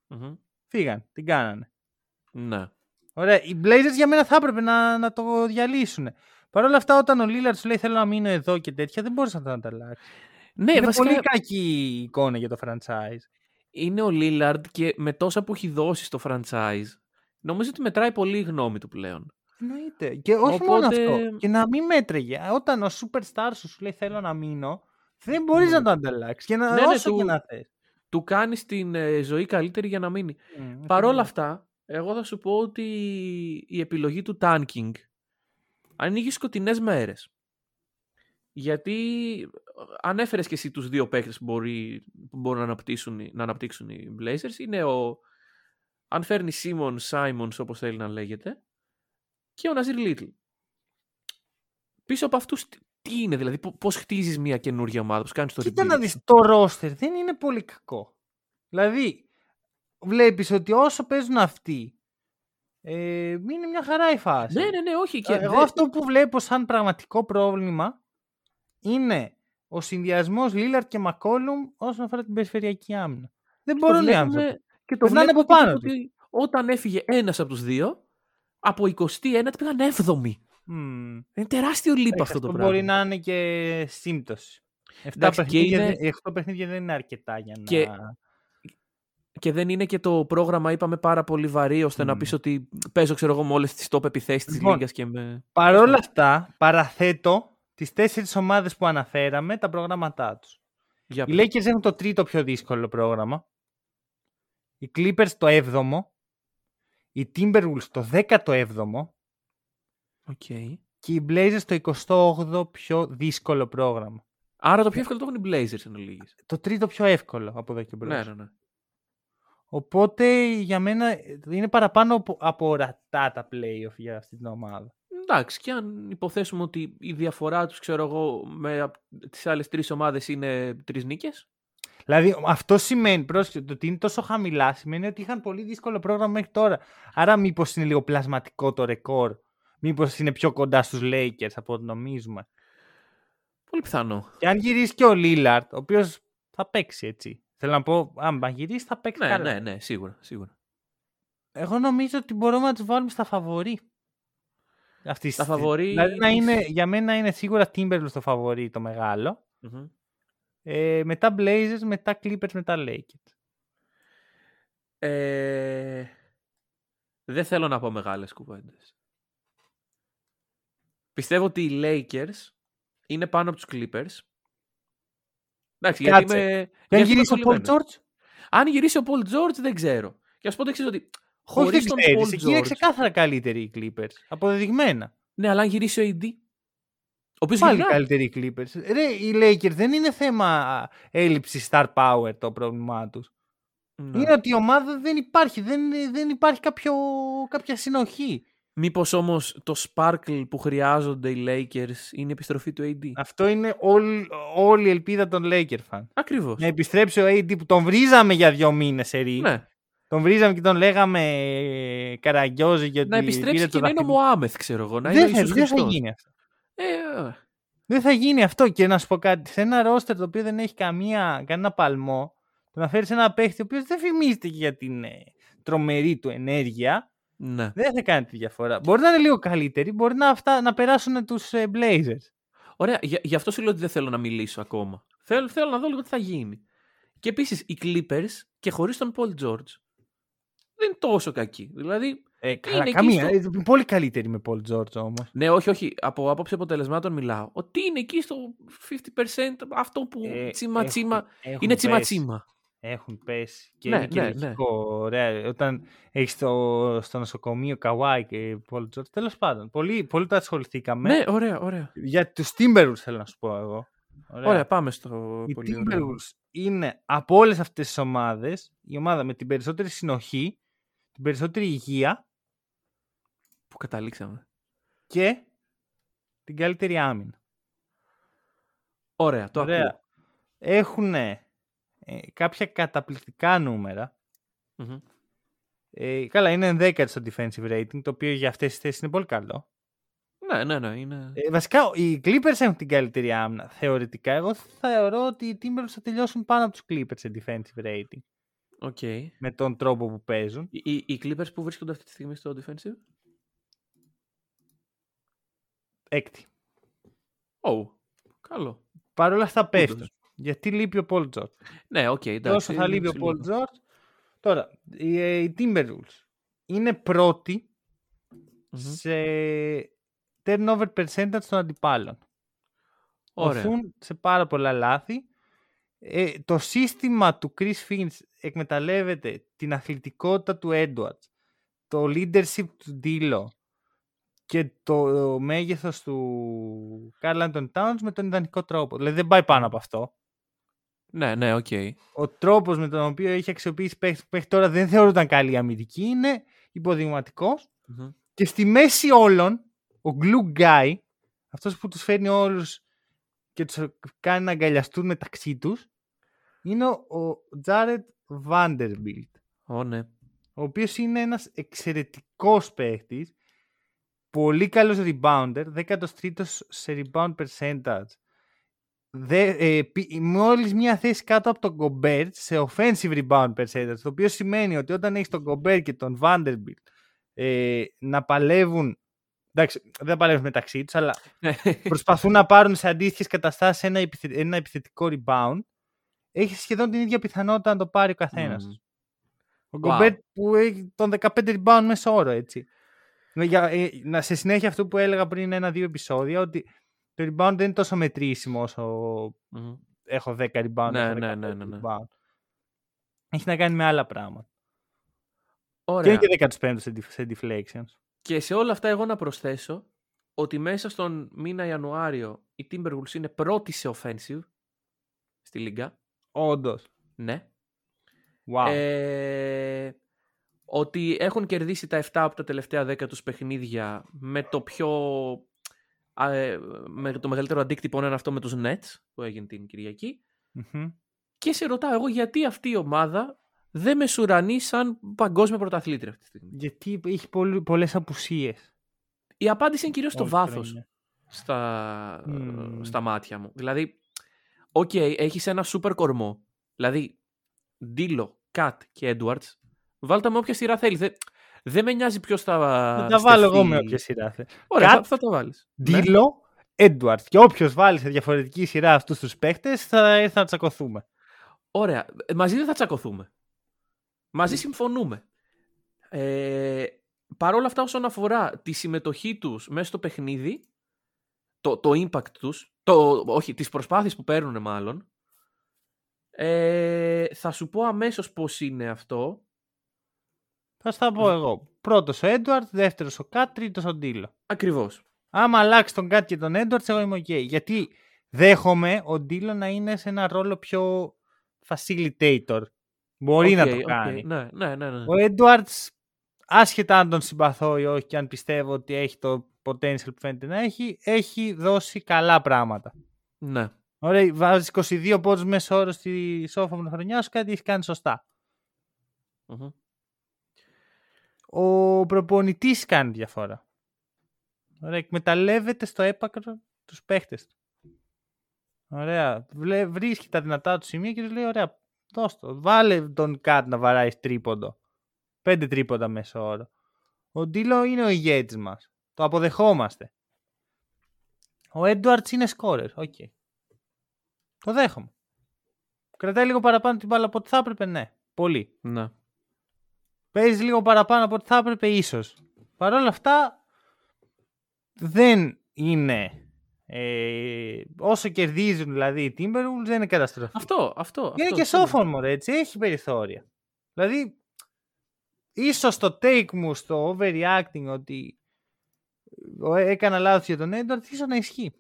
μμμ. φύγαν, την κάνανε. Ναι. Ωραία. Οι Blazers για μένα θα έπρεπε να, να το διαλύσουν. Παρ' όλα αυτά, όταν ο Lillard σου λέει θέλω να μείνω εδώ και τέτοια, δεν μπορείς να το ανταλλάξει. Ναι, είναι βασικά πολύ κακή εικόνα για το franchise. είναι ο Lillard και με τόσα που έχει δώσει στο franchise, νομίζω ότι μετράει πολύ η γνώμη του πλέον. Εννοείται. Και όχι μόνο Οπότε- αυτό. Και να μην μέτρεγε. Όταν ο superstar σου σου λέει θέλω να μείνω, δεν μπορείς Ναι. να το ανταλλάξεις. Και να, Ναι, ναι, όσο του- και να θες. Του κάνεις την ε, ζωή καλύτερη για να μείνει. Μμ, Παρ' όλα ακριβώς. αυτά, εγώ θα σου πω ότι η επιλογή του tanking ανοίγει σκοτεινές μέρες. Γιατί ανέφερες και εσύ τους δύο παίκτες που, μπορεί, που μπορούν να αναπτύξουν, να αναπτύξουν οι Blazers. Είναι ο, αν φέρνει Σίμον, Σάιμονς όπως θέλει να λέγεται, και ο Ναζίρ Λίτλ. Πίσω από αυτούς τι είναι, δηλαδή πώς χτίζεις μια καινούργια ομάδα, πώς κάνεις το Κοίτα να δεις, το ρόστερ δεν είναι πολύ κακό. Δηλαδή, βλέπεις ότι όσο παίζουν αυτοί, ε, είναι μια χαρά η φάση. Ναι, ναι, ναι, όχι. Και Εγώ αυτό που βλέπω σαν πραγματικό πρόβλημα είναι ο συνδυασμός Λίλαρτ και Μακόλουμ όσον αφορά την περιφερειακή άμυνα. Δεν μπορούν οι άνθρωποι. Και το βλέπουμε από πάνω ότι όταν έφυγε ένας από τους δύο, από 21 πήγαν 7η. Mm. Είναι τεράστιο λίπο αυτό το πράγμα. Μπορεί να είναι και σύμπτωση. 7 παιχνίδια, είναι... παιχνίδια δεν είναι αρκετά για να. Και και δεν είναι και το πρόγραμμα, είπαμε, πάρα πολύ βαρύ ώστε να πεις ότι παίζω, ξέρω εγώ, με όλες τις top επιθέσεις της λοιπόν, και με. Παρ' όλα αυτά, παραθέτω τις τέσσερις ομάδες που αναφέραμε, τα προγράμματά τους. Οι Lakers έχουν το τρίτο πιο δύσκολο πρόγραμμα. Οι Clippers το 7ο. Οι Timberwolves το 17ο. Okay. Και οι Blazers το 28ο πιο δύσκολο πρόγραμμα. Άρα το πιο εύκολο το έχουν οι Blazers εν Το τρίτο πιο εύκολο από εδώ και μπρος. Ναι, ναι, ναι. Οπότε για μένα είναι παραπάνω από ορατά τα playoff για αυτή την ομάδα. Εντάξει, και αν υποθέσουμε ότι η διαφορά τους, ξέρω εγώ, με τις άλλες τρεις ομάδες είναι τρεις νίκες. Δηλαδή αυτό σημαίνει, πρόσεχε, το ότι είναι τόσο χαμηλά σημαίνει ότι είχαν πολύ δύσκολο πρόγραμμα μέχρι τώρα. Άρα μήπως είναι λίγο πλασματικό το ρεκόρ; Μήπως είναι πιο κοντά στους Lakers από ό,τι νομίζουμε; Πολύ πιθανό. Και αν γυρίσεις και ο Λίλαρτ, ο οποίος θα παίξει έτσι. Θέλω να πω, αν μαγειρίσει θα παίξει ναι, καλά. Ναι, ναι, σίγουρα, σίγουρα. Εγώ νομίζω ότι μπορούμε να τους βάλουμε στα φαβορή. Αυτής στα φαβορή... Δηλαδή να είναι, για μένα είναι σίγουρα Timberwolves το φαβορή το μεγαλο Ε, μετά Blazers, μετά Clippers, μετά Lakers. Ε, δεν θέλω να πω μεγάλες κουβέντες. Πιστεύω ότι οι Lakers είναι πάνω από τους Clippers Εντάξει, γιατί είμαι... αν γυρίσει ο Πολ Τζόρτζ. Αν γυρίσει ο Πολ Τζόρτζ δεν ξέρω. Και ας πω το εξής ότι χωρίς τον Πολ Τζόρτζ. Εκεί είναι ξεκάθαρα καλύτεροι οι Clippers. Αποδεδειγμένα. Ναι, αλλά αν γυρίσει ο AD. Ο οποίος Πάλι γυρνά. καλύτεροι οι Clippers. Ρε, οι Lakers δεν είναι θέμα έλλειψης star power το πρόβλημά τους. Ναι. Είναι ότι η ομάδα δεν υπάρχει. Δεν, δεν υπάρχει κάποιο, κάποια συνοχή. Μήπως όμως το sparkle που χρειάζονται οι Lakers είναι η επιστροφή του AD. Αυτό είναι όλη, όλη η ελπίδα των Lakers fan. Ακριβώς. Να επιστρέψει ο AD που τον βρίζαμε για δύο μήνες σε Ναι. Τον βρίζαμε και τον λέγαμε ε, καραγκιόζη γιατί. Να επιστρέψει και να είναι ο Μωάμεθ, ξέρω εγώ. Να δεν, είναι θα, δεν θα γίνει αυτό. Ε, ε, δεν θα γίνει αυτό. Και να σου πω κάτι. Σε ένα ρόστερ το οποίο δεν έχει καμία, κανένα παλμό, το να φέρεις ένα παίχτη ο οποίος δεν φημίζεται για την ε, τρομερή του ενέργεια ναι. Δεν θα κάνει τη διαφορά. Μπορεί να είναι λίγο καλύτεροι, μπορεί να, αυτά, να περάσουν τους ε, Blazers. Ωραία, για, γι' αυτό σου λέω ότι δεν θέλω να μιλήσω ακόμα. Θέλω, θέλω να δω λίγο τι θα γίνει. Και επίσης οι Clippers και χωρίς τον Paul George δεν είναι τόσο κακοί. Δηλαδή. Ε, καλά, καμία. Στο... Ε, πολύ καλύτερη με Paul George όμως. Ναι, όχι, όχι. Από άποψη αποτελεσμάτων μιλάω. Ότι είναι εκεί στο 50% αυτό που ε, τσίμα τσίμα. είναι τσίμα τσίμα έχουν πέσει και ναι, είναι και ναι, λογικό. Ναι. Όταν έχεις στο, στο νοσοκομείο Καουάι και Πολ Τζόρτ. Τέλος πάντων, πολύ, πολύ το ασχοληθήκαμε. Ναι, ωραία, ωραία. Για τους Timberwolves θέλω να σου πω εγώ. Ωραία, ωραία πάμε στο Οι πολύ Timberwolves είναι από όλες αυτές τις ομάδες η ομάδα με την περισσότερη συνοχή, την περισσότερη υγεία. Που καταλήξαμε. Και την καλύτερη άμυνα. Ωραία, το ωραία. ακούω. Έχουν ε, κάποια καταπληκτικά Ε, καλά, είναι 10 στο defensive rating, το οποίο για αυτές τις θέσεις είναι πολύ καλό. Ναι, ναι, ναι. Είναι... Ε, βασικά, οι Clippers έχουν την καλύτερη άμυνα, θεωρητικά. Εγώ θεωρώ ότι οι Timberwolves θα τελειώσουν πάνω από τους Clippers σε defensive rating. Okay. Με τον τρόπο που παίζουν. Οι, οι, οι Clippers που βρίσκονται αυτή τη στιγμή στο defensive? Έκτη. Oh, καλό. Παρ' όλα αυτά πέφτουν. Γιατί λείπει ο Paul George. Ναι, ok, okay, εντάξει. Τόσο θα λείπει ο Πολ Τζορτ. Τώρα, οι, ε, οι Timberwolves είναι πρώτοι mm-hmm. σε turnover percentage των αντιπάλων. Ωραία. Ωθούν σε πάρα πολλά λάθη. Ε, το σύστημα του Chris Finch εκμεταλλεύεται την αθλητικότητα του Edwards, το leadership του D'Lo, και το μέγεθος του Carl Anthony Towns με τον ιδανικό τρόπο. Δηλαδή δεν πάει πάνω από αυτό. Ναι, ναι, οκ. Ο τρόπος με τον οποίο έχει αξιοποιήσει παίχτες που μέχρι τώρα δεν θεωρούνταν καλή αμυντική είναι υποδειγματικός. Μμμ. Και στη μέση όλων, ο glue guy, αυτός που τους φέρνει όλους και τους κάνει να αγκαλιαστούν μεταξύ τους, είναι ο- ο Jared Vanderbilt, Ω, ναι. ο οποίος είναι ένας εξαιρετικός παίχτης, πολύ καλός rebounder, 13ος σε rebound percentage. Δε, ε, πι- μόλις μία θέση κάτω από τον Gobert σε offensive rebound percentage, το οποίο σημαίνει ότι όταν έχεις τον Gobert και τον Vanderbilt ε, να παλεύουν, εντάξει, δεν παλεύουν μεταξύ τους, αλλά προσπαθούν να πάρουν σε αντίστοιχες καταστάσεις ένα, επιθε- ένα επιθετικό rebound, έχεις σχεδόν την ίδια πιθανότητα να το πάρει ο καθένας. Μμμ. Ο Wow. Gobert που έχει τον 15 rebound μέσα όρο, έτσι. Με- Για, ε, να, σε συνέχεια αυτό που έλεγα πριν ένα-δύο επεισόδια, ότι το rebound δεν είναι τόσο μετρήσιμο όσο Μμμ. έχω 10 rebound. Ναι, έχω ναι, 15 ναι, ναι, ναι. rebound. Έχει να κάνει με άλλα πράγματα. Και Ωραία. είναι και 15 σε, def- σε deflections. Και σε όλα αυτά εγώ να προσθέσω ότι μέσα στον μήνα Ιανουάριο οι Timberwolves είναι πρώτοι σε offensive στη Λίγκα. Όντως. Ναι. Wow. Ε, ότι έχουν κερδίσει τα 7 από τα τελευταία 10 τους παιχνίδια με το πιο α, ε, με το μεγαλύτερο αντίκτυπο είναι αυτό με τους Nets που έγινε την Κυριακή Μμμ. και σε ρωτάω εγώ γιατί αυτή η ομάδα δεν μεσουρανεί σαν παγκόσμια πρωταθλήτρια αυτή τη στιγμή; Γιατί έχει πολλ, πολλές απουσίες. Η απάντηση είναι κυρίως στο όλη βάθος χρονιά. στα, Μμμ. στα μάτια μου. Δηλαδή, οκ, έχεις ένα σούπερ κορμό. Δηλαδή, D'Lo, KAT και Edwards, βάλτε με όποια σειρά θέλεις. Δεν, δεν με νοιάζει ποιος θα Θα τα βάλω εγώ στεφθεί. με όποια σειρά θε. Ωραία, Cut, θα, θα το βάλεις. Ναι. Ντίλο, Edwards. Και όποιος βάλει σε διαφορετική σειρά αυτούς τους παίχτες θα, θα τσακωθούμε. Ωραία. Ε, Μαζί δεν θα τσακωθούμε. Μαζί συμφωνούμε. Ε, Παρ' όλα αυτά όσον αφορά τη συμμετοχή τους μέσα στο παιχνίδι, το, το impact τους, το, όχι, τις προσπάθειες που παίρνουν μάλλον, ε, θα σου πω αμέσως πώς είναι αυτό. Θα στα πω εγώ. Πρώτος ο Έντουαρτ, δεύτερος ο KAT, τρίτος ο D'Lo. Ακριβώς. Άμα αλλάξει τον KAT και τον Έντουαρτ, εγώ είμαι OK. Γιατί δέχομαι ο D'Lo να είναι σε ένα ρόλο πιο facilitator. Μπορεί να Οκ, το οκ, κάνει. Ναι, ναι, ναι. ναι. Ο Έντουαρτς, άσχετα αν τον συμπαθώ ή όχι και αν πιστεύω ότι έχει το potential που φαίνεται να έχει, έχει δώσει καλά πράγματα. ναι. Ωραία, βάζεις 22 πόντους μέσο όρο στη sophomore χρονιά σου, κάτι έχεις κάνει σωστά. Μμμ. Ο προπονητής κάνει διαφορά. Ωραία, εκμεταλλεύεται στο έπακρο τους παίχτες του. Ωραία. Βλέ- Βρίσκει τα δυνατά του σημεία και τους λέει: Ωραία, δώσ' το. Βάλε τον KAT να βαράει τρίποντο. Πέντε τρίποντα μέσο όρο. Ο D'Lo είναι ο ηγέτης μας. Το αποδεχόμαστε. Ο Έντουαρτς είναι σκόρερ. Οκ. Το δέχομαι. Κρατάει λίγο παραπάνω την μπάλα από ό,τι θα έπρεπε, ναι. Πολύ. ναι. Παίζεις λίγο παραπάνω από ό,τι θα έπρεπε, ίσως. Παρ' όλα αυτά, δεν είναι. Ε, όσο κερδίζουν δηλαδή οι Timberwolves δεν είναι καταστροφή. Αυτό, αυτό. είναι αυτό, και σίγουρα. sophomore, έτσι. Έχει περιθώρια. Δηλαδή, ίσως το take μου στο overreacting ότι ε, έκανα λάθος για τον Edwards, ίσως να ισχύει.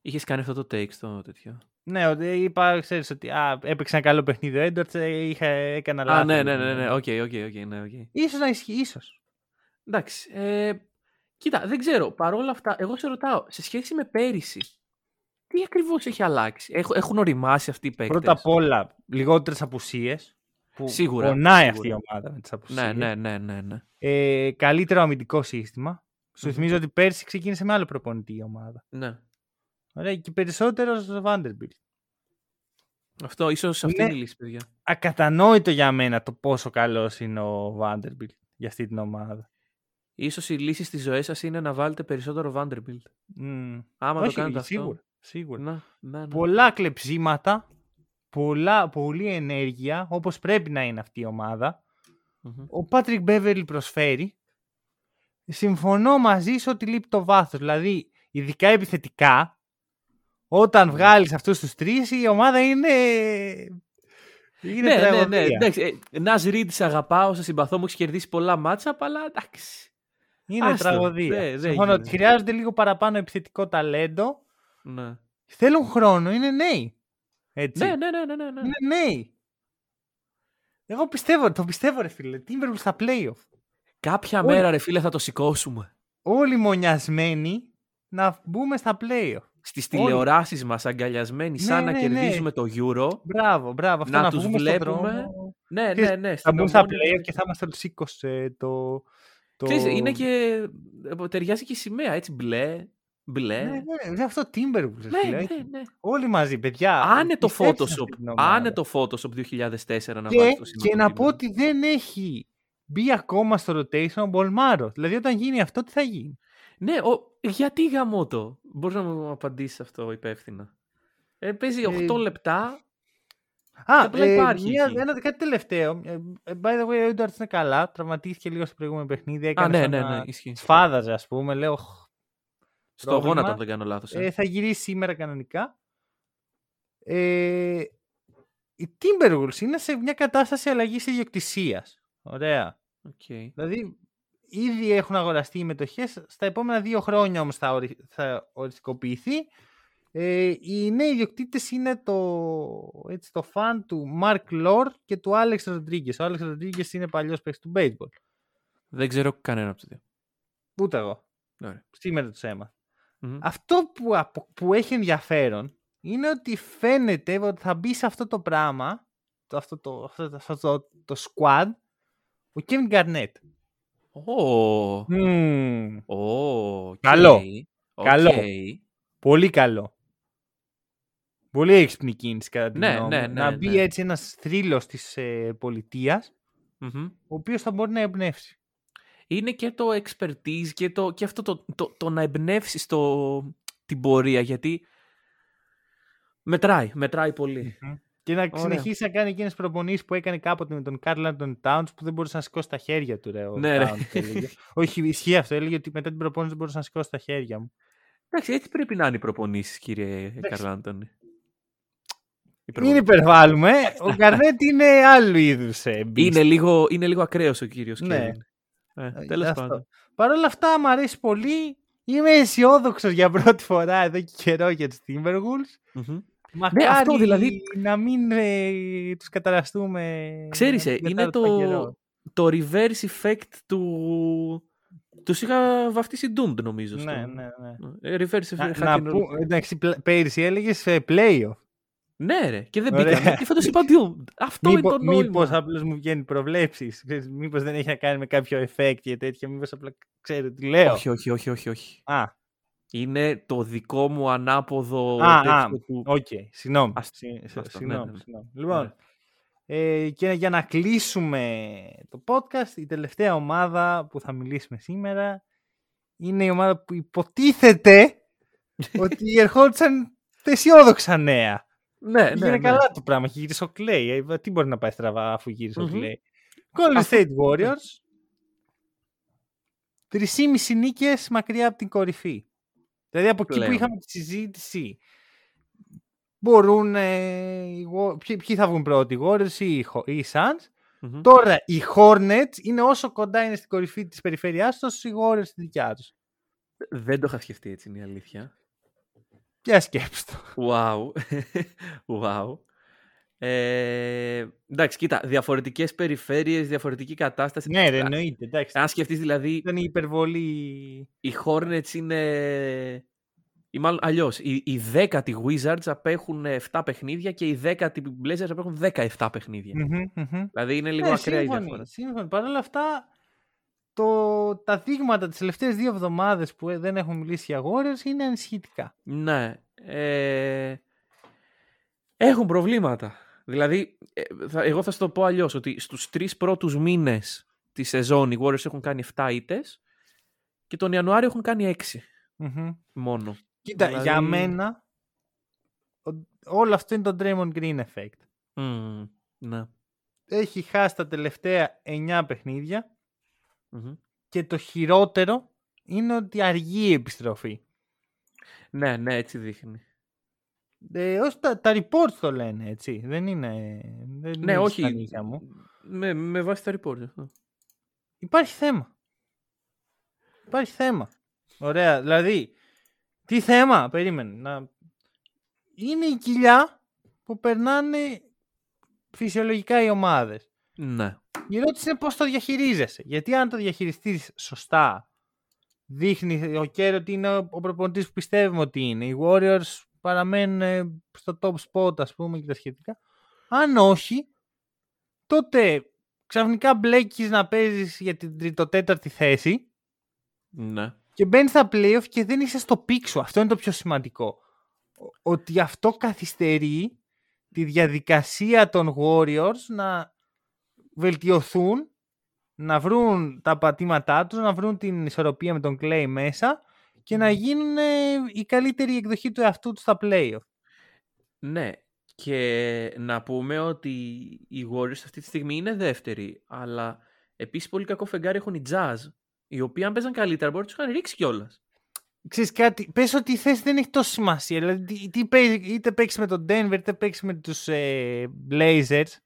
Είχες κάνει αυτό το take στο τέτοιο. Ναι, ότι είπα, ξέρεις ότι α, έπαιξε ένα καλό παιχνίδι ο Edwards, ε, είχα, έκανα λάθος. Α, ναι, ναι, ναι, ναι. OK, OK, OK, ναι, οκ. Ίσως να ισχύει, ίσως. Εντάξει. Ε, κοίτα, δεν ξέρω. Παρ' όλα αυτά, εγώ σε ρωτάω, σε σχέση με πέρυσι, τι ακριβώς έχει αλλάξει; Έχ- έχουν οριμάσει αυτοί οι παίκτες; Πρώτα απ' όλα, λιγότερες απουσίες. Που Σίγουρα, πονάει σίγουρα. αυτή η ομάδα με τις απουσίες. Ναι, ναι, ναι, ναι. ναι. Ε, καλύτερο αμυντικό σύστημα. Σου Μμμ. θυμίζω ότι πέρσι ξεκίνησε με άλλο προπονητή η ομάδα. ναι. Ωραία, και περισσότερος στο Vanderbilt. Αυτό ίσως αυτή Ναι. είναι η λύση, παιδιά. Ακατανόητο για μένα το πόσο καλός είναι ο Vanderbilt για αυτή την ομάδα. Ίσως η λύση στις ζωές σας είναι να βάλετε περισσότερο Vanderbilt. Μμ. Άμα το Όχι, κάνετε σίγουρα. αυτό. σίγουρα. Ναι, ναι, ναι. Πολλά κλεψίματα, πολλά, πολλή ενέργεια, όπως πρέπει να είναι αυτή η ομάδα. Μμμ. Ο Patrick Beverly προσφέρει. Συμφωνώ μαζί σου ότι λείπει το βάθος. Δηλαδή, ειδικά επιθετικά, όταν Ναι. βγάλεις αυτούς τους τρεις, η ομάδα είναι... Είναι Ναι, ναι, ναι. τραγωδία. Εντάξει, ε, Ναζ Ρίντ, σε αγαπάω, σε συμπαθώ, μου έχεις κερδίσει πολλά μάτσα, αλλά εντάξει. Είναι Άστο, τραγωδία. δε- δε Συμφωνώ ότι γίνεται. χρειάζονται λίγο παραπάνω επιθετικό ταλέντο. Ναι. Θέλουν χρόνο, είναι νέοι. Έτσι. Ναι, ναι, ναι, ναι, ναι, ναι. Είναι νέοι. Εγώ πιστεύω, το πιστεύω ρε φίλε. Timberwolves στα playoff. Κάποια Όλοι- μέρα, ρε φίλε, θα το σηκώσουμε. Όλοι μονιασμένοι να μπούμε στα playoff. Στις Όλοι. τηλεοράσεις μας αγκαλιασμένοι Ναι, σαν να ναι, ναι. κερδίζουμε το Euro. Μπράβο, μπράβο. Αυτό Να να, τους βγούμε στον βλέπουμε. δρόμο. Ναι, Ξέρεις, ναι, ναι. Θα στην μπουν στα ομόνια playoff του- και θα είμαστε τους 20 ε, το... το... Ξέρεις, είναι και... ε, Ταιριάζει και η σημαία, έτσι, μπλε, μπλε. Ναι, ναι, ναι, αυτό Timberwolves. ρε Ναι, φίλε. ναι, Έχει- ναι. Όλοι μαζί, παιδιά. Άνετο πιστέψτε σε αυτή Photoshop. την ομάδα. Άνετο Photoshop 2004 να Και, βάλεις το σήμα και του να Timberwolves. πω ότι δεν έχει μπει ακόμα στο rotation ο Μπολμάρος. Δηλαδή όταν γίνει αυτό, τι θα γίνει; Ναι, ο... γιατί γαμώ το; Μπορείς να μου απαντήσεις αυτό υπεύθυνα. Ε, παίζει 8 Ε, λεπτά. Α, απλά ε, υπάρχει μία, εκεί. ένα κάτι τελευταίο. Ε, ε, by the way, ο Edwards είναι καλά. Τραυματίστηκε λίγο στο προηγούμενο παιχνίδι. Α, Έκανε ναι, σαν ναι, να ναι, ισχύει. Σφάδαζε, ας πούμε. Λέω, «Χ, Στο πρόβλημα. γόνατο, αν δεν κάνω λάθος. ε. ε, θα γυρίσει σήμερα κανονικά. Ε, οι Timberwolves είναι σε μια κατάσταση αλλαγής ιδιοκτησίας. Ωραία. Οκ. Δηλαδή, ήδη έχουν αγοραστεί οι μετοχές. Στα επόμενα δύο χρόνια όμως θα, ορι- θα οριστικοποιηθεί. Ε, οι νέοι ιδιοκτήτες είναι το, έτσι, το fund του Marc Lore και του Alex Rodriguez. Ο Alex Rodriguez είναι παλιός παίκτης του baseball. Δεν ξέρω κανένα από τους δύο. Ούτε εγώ. Ωραία. Σήμερα τους έμαθα. Μμμ. Αυτό που, απο- που έχει ενδιαφέρον είναι ότι φαίνεται ότι θα μπει σε αυτό το πράγμα, το, αυτό, το, αυτό, το, αυτό το, το squad, ο Kevin Garnett. Ω, Μμμ. ω, οκ. Καλό. Οκ. Καλό. Πολύ καλό. Πολύ έξυπνη κίνηση κατά τη Ναι, γνώμη ναι, μου. ναι, Να μπει ναι. έτσι ένας θρύλος της ε, πολιτείας, Μμμ. ο οποίος θα μπορεί να εμπνεύσει. Είναι και το expertise και, το, και αυτό το, το, το να εμπνεύσει το, την πορεία γιατί μετράει, μετράει πολύ. Και να Ωραία. συνεχίσει να κάνει εκείνες προπονήσεις που έκανε κάποτε με τον Carl Anthony Towns που δεν μπορούσε να σηκώσει τα χέρια του. Ρε, ο Ναι, ρε. Towns, έλεγε. Όχι, ισχύει αυτό. Έλεγε ότι μετά την προπόνηση δεν μπορούσα να σηκώσει τα χέρια μου. Εντάξει, έτσι πρέπει να είναι οι προπονήσεις, κύριε Καρλάντονη. Οι Μην προπονήσεις. υπερβάλλουμε. Ο Γκαρνέτ είναι άλλου είδους. είναι, λίγο, είναι λίγο ακραίος ο κύριος Ναι. Κέβιν. Ε, τέλος αυτό. πάντων. Παρ' όλα αυτά, μου αρέσει πολύ. Είμαι αισιόδοξος για πρώτη φορά εδώ και καιρό για τους Timberwolves. Μμμ. Μακάρι αυτό δηλαδή- να μην ε, τους καταραστούμε. Ξέρεις, ε, μετά είναι τον το, καιρό. το reverse effect του... Τους είχα βαφτίσει doomed νομίζω. στο- Ναι, ναι, ναι. Ε, Reverse Να, effect. να hacking- πω, εντάξει, πλα- πέρυσι έλεγες σε playoff. Ναι ρε, και δεν Ωραία. μπήκαμε. Και φέτος είπα doomed. Αυτό είναι το νόημα. Μήπως απλώς μου βγαίνει προβλέψεις. Ξέρεις, Μήπως δεν έχει να κάνει με κάποιο effect και τέτοια. Μήπως απλά ξέρω τι λέω. Όχι, όχι, όχι, όχι, όχι. Α, Είναι το δικό μου ανάποδο α, α, τέτοιο του... οκ. Συγγνώμη. Ας- Συ- αυτό, ναι, Συγγνώμη. ναι, ναι. συγγνώμη. Λοιπόν, Ωραία. ε, και για να κλείσουμε το podcast, η τελευταία ομάδα που θα μιλήσουμε σήμερα είναι η ομάδα που υποτίθεται ότι ερχόντουσαν αισιόδοξα νέα. Ναι, ναι, Πήγαινε ναι. καλά το πράγμα και γύρισε ο Clay. Ε, τι μπορεί να πάει στραβά αφού γύρισε Μμμ. ο Clay; Golden Αυτό- State Warriors. 3,5 νίκες μακριά από την κορυφή. Δηλαδή από εκεί που Πλέον. είχαμε τη συζήτηση μπορούν ε, οι Wa- ποιοι, ποιοι θα βγουν πρώτοι, οι Warriors ή οι Ho- ή οι Suns. Μμμ. Τώρα οι Hornets είναι όσο κοντά είναι στην κορυφή της περιφέρειάς τους όσο οι Warriors στη δικιά τους. Δεν το είχα σκεφτεί έτσι είναι η αλήθεια. Για σκέψτε το. Wow. wow. Ε, εντάξει, κοίτα, διαφορετικές περιφέρειες, διαφορετική κατάσταση. Ναι, ρε, Α, εννοείται. Εντάξει. Αν σκεφτείς δηλαδή, Ήταν η υπερβολή. οι Hornets είναι... Ή μάλλον αλλιώς, οι, οι 10 Wizards απέχουν 7 παιχνίδια και οι 10 Blazers απέχουν 17 παιχνίδια. Μμμ, μμμ. Δηλαδή είναι λίγο Ναι, ακραία η σύμφωνοι, διαφορά. σύμφωνοι. Παρ' όλα αυτά, το, τα δείγματα τις τελευταίες δύο εβδομάδες που ε, δεν έχουν μιλήσει για Warriors είναι ανησυχητικά. Ναι. Ε, έχουν προβλήματα. Δηλαδή, ε, θα, εγώ θα σου το πω αλλιώς ότι στους τρεις πρώτους μήνες της σεζόν οι Warriors έχουν κάνει 7 ήττες και τον Ιανουάριο έχουν κάνει 6 Μμμ. μόνο. Κοίτα, Δηλαδή- για μένα ο- όλο αυτό είναι το Draymond Green effect. Μμμ, ναι. Έχει χάσει τα τελευταία 9 παιχνίδια Μμμ. και το χειρότερο είναι ότι αργεί η επιστροφή. Ναι, ναι, έτσι δείχνει. Ε, ως τα, τα reports το λένε, έτσι. Δεν είναι... Δεν Ναι, είναι όχι. στα νύχια Μου. Με, με βάση τα report. αυτό. Υπάρχει θέμα. Υπάρχει θέμα. Ωραία. Δηλαδή, τι θέμα, περίμενε. Να... Είναι η κοιλιά που περνάνε φυσιολογικά οι ομάδες. Ναι. Η ερώτηση είναι πώς το διαχειρίζεσαι. Γιατί αν το διαχειριστείς σωστά, δείχνει ο Kerr ότι είναι ο προπονητής που πιστεύουμε ότι είναι. Οι Warriors παραμένουν στο top spot, ας πούμε, και τα σχετικά. Αν όχι, τότε ξαφνικά μπλέκεις να παίζεις για την τριτοτέταρτη θέση Ναι. και μπαίνεις στα playoff και δεν είσαι στο peak σου. Αυτό είναι το πιο σημαντικό. Ο- Ότι αυτό καθυστερεί τη διαδικασία των Warriors να βελτιωθούν, να βρουν τα πατήματά τους, να βρουν την ισορροπία με τον Clay μέσα και να γίνουν ε, η καλύτερη εκδοχή του εαυτού τους στα playoff. Ναι. Και να πούμε ότι οι Warriors αυτή τη στιγμή είναι δεύτεροι. Αλλά επίσης πολύ κακό φεγγάρι έχουν οι Jazz. Οι οποίοι αν παίζαν καλύτερα μπορεί να τους είχαν ρίξει κιόλας. Ξέρεις κάτι, πες ότι η θέση δεν έχει τόση σημασία. Δηλαδή, τι, τι παίζει, είτε παίξεις με τον Denver, είτε παίξεις με τους ε, Blazers.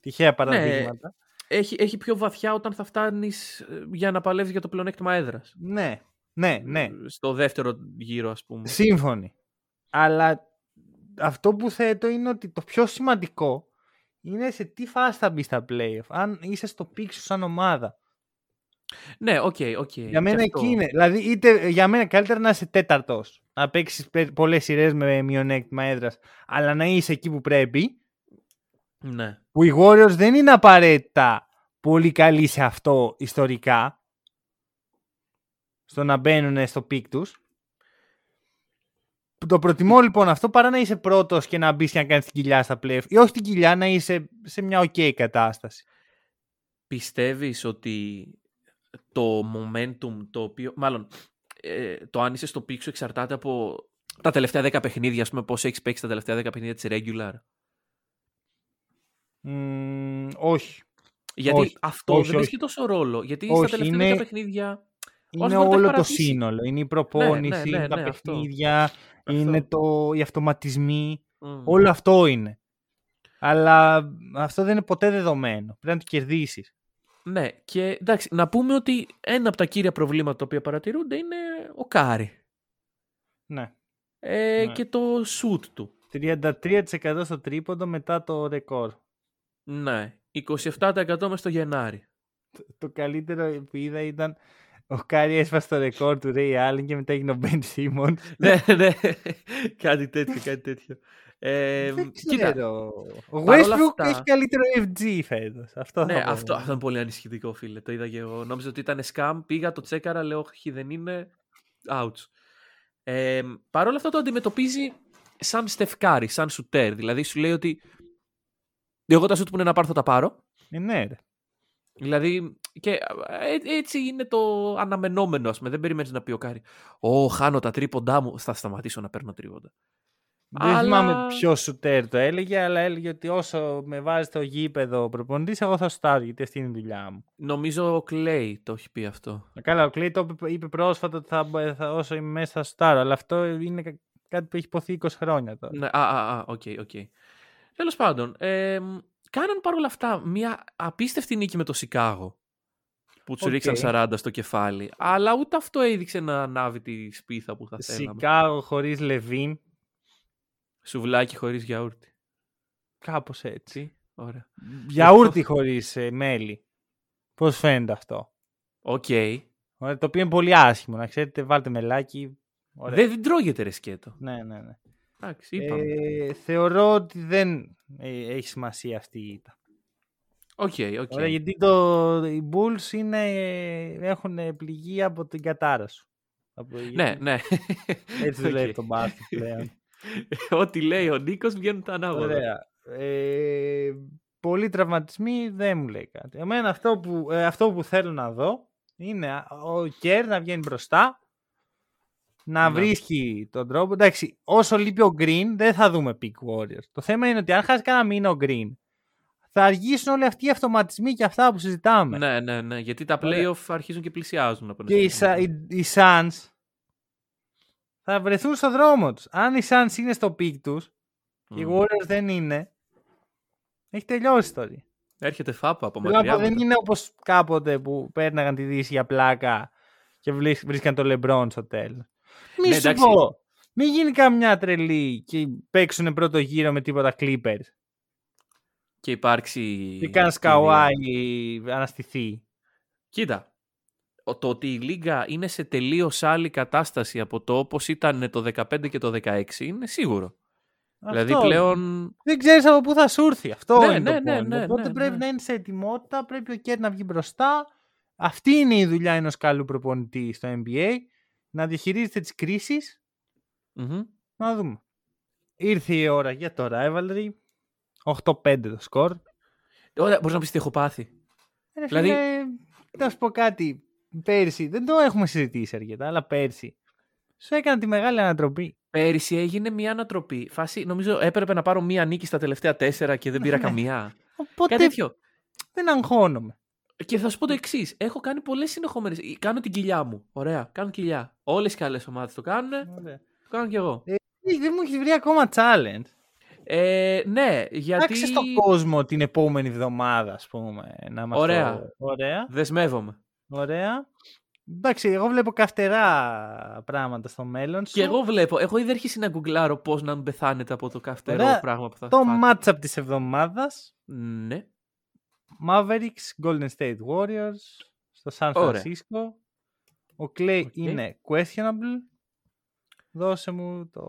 Τυχαία παραδείγματα. Έχει, έχει πιο βαθιά όταν θα φτάνεις για να παλεύεις για το πλεονέκτημα έδρας. Ναι, ναι, ναι. Στο δεύτερο γύρο, ας πούμε. Σύμφωνοι. Αλλά αυτό που θέτω είναι ότι το πιο σημαντικό είναι σε τι φάση θα μπει στα playoff. Αν είσαι στο peak σου σαν ομάδα. Ναι, OK, OK. για μένα Και αυτό. εκεί είναι. Δηλαδή, είτε για μένα καλύτερα να είσαι τέταρτος. Να παίξεις πολλές σειρές με μειονέκτημα έδρας, αλλά να είσαι εκεί που πρέπει. Ναι. Που οι Warriors δεν είναι απαραίτητα πολύ καλοί σε αυτό ιστορικά. Στο να μπαίνουν στο peak τους. Το προτιμώ λοιπόν αυτό παρά να είσαι πρώτος και να μπεις και να κάνεις την κοιλιά στα playoff. Ή όχι την κοιλιά, να είσαι σε μια OK κατάσταση. Πιστεύεις ότι το momentum το οποίο... Μάλλον, ε, το αν είσαι στο peak σου εξαρτάται από τα τελευταία 10 παιχνίδια, ας πούμε, πώς έχεις παίξει τα τελευταία 10 παιχνίδια της regular; Μ, όχι. Γιατί Όχι, αυτό όχι, δεν όχι. παίζει τόσο ρόλο. Γιατί Όχι, στα τελευταία είναι- 10 παιχνίδια... Είναι Όσο μπορεί να όλο έχει το παρατήσει. σύνολο. Είναι η προπόνηση, Ναι, ναι, είναι τα ναι, αυτό. παιχνίδια, είναι το, οι αυτοματισμοί. Μμ. Όλο αυτό είναι. Αλλά αυτό δεν είναι ποτέ δεδομένο. Πρέπει να το κερδίσεις. Ναι, και εντάξει, να πούμε ότι ένα από τα κύρια προβλήματα τα οποία παρατηρούνται είναι ο Κάρι. Ναι. Ε, Ναι. Και το σουτ του. 33% στο τρίποντο μετά το ρεκόρ. Ναι. 27% μες στο Γενάρη. Το καλύτερο που είδα ήταν ο Κάρι έσπασε το ρεκόρ του Ray Allen και μετά έγινε ο Ben Simmons. ναι, ναι. κάτι τέτοιο, κάτι τέτοιο. Ε, Δεν κοίτα, ξέρω. Ο παρόλα Westbrook αυτά- έχει καλύτερο FG φέτος. Αυτό ναι, θα πω. αυτό, αυτό είναι πολύ ανησυχητικό, φίλε. Το είδα και εγώ. Νόμιζα ότι ήταν scam. Πήγα, το τσέκαρα, λέω, όχι, δεν είναι. Ouch. Ε, Παρ' όλα αυτά το αντιμετωπίζει σαν Steph Curry, σαν σουτέρ. Δηλαδή σου λέει ότι εγώ τα σουτ που είναι να πάρω θα τα πάρω. Ε, ναι, ρε. Δηλαδή, και ε, έτσι είναι το αναμενόμενο, ας πούμε. Δεν περιμένεις να πει ο Κάρι, Ω, χάνω τα τρίποντά μου, θα σταματήσω να παίρνω τρίποντα. Δεν Αλλά- θυμάμαι ποιος σουτέρ το έλεγε, αλλά έλεγε ότι όσο με βάζει στο γήπεδο ο προπονητής, εγώ θα σουτάρω γιατί αυτή είναι η δουλειά μου. Νομίζω ο Klay το έχει πει αυτό. Ε, Καλά, ο Klay το είπε- είπε πρόσφατα ότι θα, θα, όσο είμαι μέσα θα σουτάρω, αλλά αυτό είναι κα- κάτι που έχει ειπωθεί 20 χρόνια τώρα. Ναι, α, α, α, OK, OK. Τέλος πάντων, ε, κάναν παρόλα αυτά μια απίστευτη νίκη με το Σικάγο. Που τους Οκ. ρίξαν 40 στο κεφάλι. Αλλά ούτε αυτό έδειξε να ανάβει τη σπίθα που θα θέλαμε. Σικάγο χωρίς LaVine, Σουβλάκι χωρίς γιαούρτι. κάπως έτσι. Έτσι. Ωραία. Γιαούρτι χωρίς μέλι. Πώς φαίνεται αυτό; Οκ. Ωραία, το οποίο είναι πολύ άσχημο, να ξέρετε, βάλτε μελάκι. Ωραία. Δεν, δεν τρώγεται ρε σκέτο. Ναι, ναι, ναι. Εντάξει, είπαμε. Ε, θεωρώ ότι δεν ε, έχει σημασία αυτή η ήττα. OK, OK. Ωραία, γιατί το, οι Bulls είναι, έχουν πληγεί από την κατάρα σου. Από, Ναι, ναι. Έτσι δουλεύει Οκ. το μπάσκετ πλέον. Ό,τι λέει ο Νίκος βγαίνουν τα ανάποδα. Ωραία. Ε, πολλοί τραυματισμοί δεν μου λέει κάτι. Εμένα αυτό που, ε, αυτό που θέλω να δω είναι α, ο Kerr να βγαίνει μπροστά, να Ναι. βρίσκει τον τρόπο. Εντάξει, όσο λείπει ο Green δεν θα δούμε Peak Warriors. Το θέμα είναι ότι αν χάσει κανένα μήνα ο Green, θα αργήσουν όλοι αυτοί οι αυτοματισμοί και αυτά που συζητάμε. Ναι, ναι, ναι. Γιατί τα Ωραία. playoff αρχίζουν και πλησιάζουν. από ένα Και οι, σημείο. Sa- οι, οι Suns θα βρεθούν στο δρόμο τους. Αν οι Suns είναι στο peak τους και οι Μμ. Warriors δεν είναι, έχει τελειώσει η ιστορία. Έρχεται φάπα από Θέλω να μακριά. πω, δεν μετά. είναι όπως κάποτε που πέρναγαν τη Δύση για πλάκα Και βρίσ- βρίσκαν το LeBron στο τέλος. Μη Ναι, σου εντάξει. πω. Μην γίνει καμιά τρελή και παίξουν πρώτο γύρο με τίποτα Clippers. Και υπάρξει. Και καν η σκαουάι αναστηθεί. Κοίτα, ο- το ότι η Λίγκα είναι σε τελείως άλλη κατάσταση από το όπως ήταν το 15 και το 16 είναι σίγουρο. Δηλαδή Αυτό. πλέον. Δεν ξέρεις από πού θα σου έρθει. Αυτό Ναι, είναι ναι, το ναι, point. ναι, Οπότε ναι, πρέπει ναι. να είναι σε ετοιμότητα, πρέπει ο Κέρ να βγει μπροστά. Αυτή είναι η δουλειά ενός καλού προπονητή στο NBA. Να διαχειρίζεται τις κρίσεις. Μμμ. Να δούμε. Ήρθε η ώρα για το rivalry. 8-5 το σκορ. Ωραία, μπορείς να πεις τι έχω πάθει. Ρε Δηλαδή- φίλε, να σου πω κάτι. Πέρσι, δεν το έχουμε συζητήσει αρκετά, αλλά πέρσι σου έκανα τη μεγάλη ανατροπή. Πέρυσι έγινε μια ανατροπή. Φάση, νομίζω έπρεπε να πάρω μία νίκη στα τελευταία τέσσερα και δεν πήρα Ναι. καμία. Οπότε Κάτι τέτοιο. δεν αγχώνομαι. Και θα σου πω το εξής. Έχω κάνει πολλές συνεχόμενες. Κάνω την κοιλιά μου. Ωραία. Κάνω κοιλιά. Όλες οι καλές ομάδες το κάνουν. Ωραία. Το κάνω κι εγώ. Ε, Δεν μου έχεις βρει ακόμα challenge. Ε, ναι, γιατί. Άξιζε στον κόσμο την επόμενη εβδομάδα, ας πούμε. Να μας Ωραία. Το... Ωραία. Δεσμεύομαι. Ωραία. Εντάξει, εγώ βλέπω καυτερά πράγματα στο μέλλον σου. Και εγώ βλέπω. Έχω ήδη αρχίσει να γκουγκλάρω πώς να μην πεθάνετε από το καυτερό Ωραία. πράγμα που θα Το φάτε. matchup της εβδομάδας. Ναι. Mavericks, Golden State Warriors στο San Ωραία. Francisco. Ο Klay OK. είναι questionable. Δώσε μου το...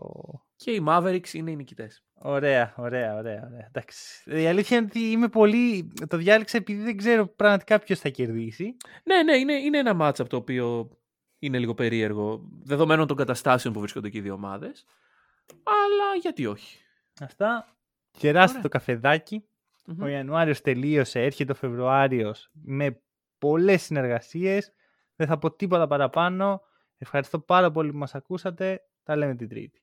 Και οι Mavericks είναι οι νικητές. Ωραία, ωραία, ωραία. ωραία. Εντάξει. Η αλήθεια είναι ότι είμαι πολύ... Το διάλεξα επειδή δεν ξέρω πραγματικά ποιος θα κερδίσει. Ναι, ναι, είναι, είναι ένα matchup το οποίο είναι λίγο περίεργο. Δεδομένων των καταστάσεων που βρίσκονται και οι δύο ομάδες. Αλλά γιατί όχι. Αυτά. Κεράστε Ωραία. το καφεδάκι. Μμμ. Ο Ιανουάριος τελείωσε, έρχεται ο Φεβρουάριος με πολλές συνεργασίες. Δεν θα πω τίποτα παραπάνω. Ευχαριστώ πάρα πολύ που μας ακούσατε. Τα λέμε την Τρίτη.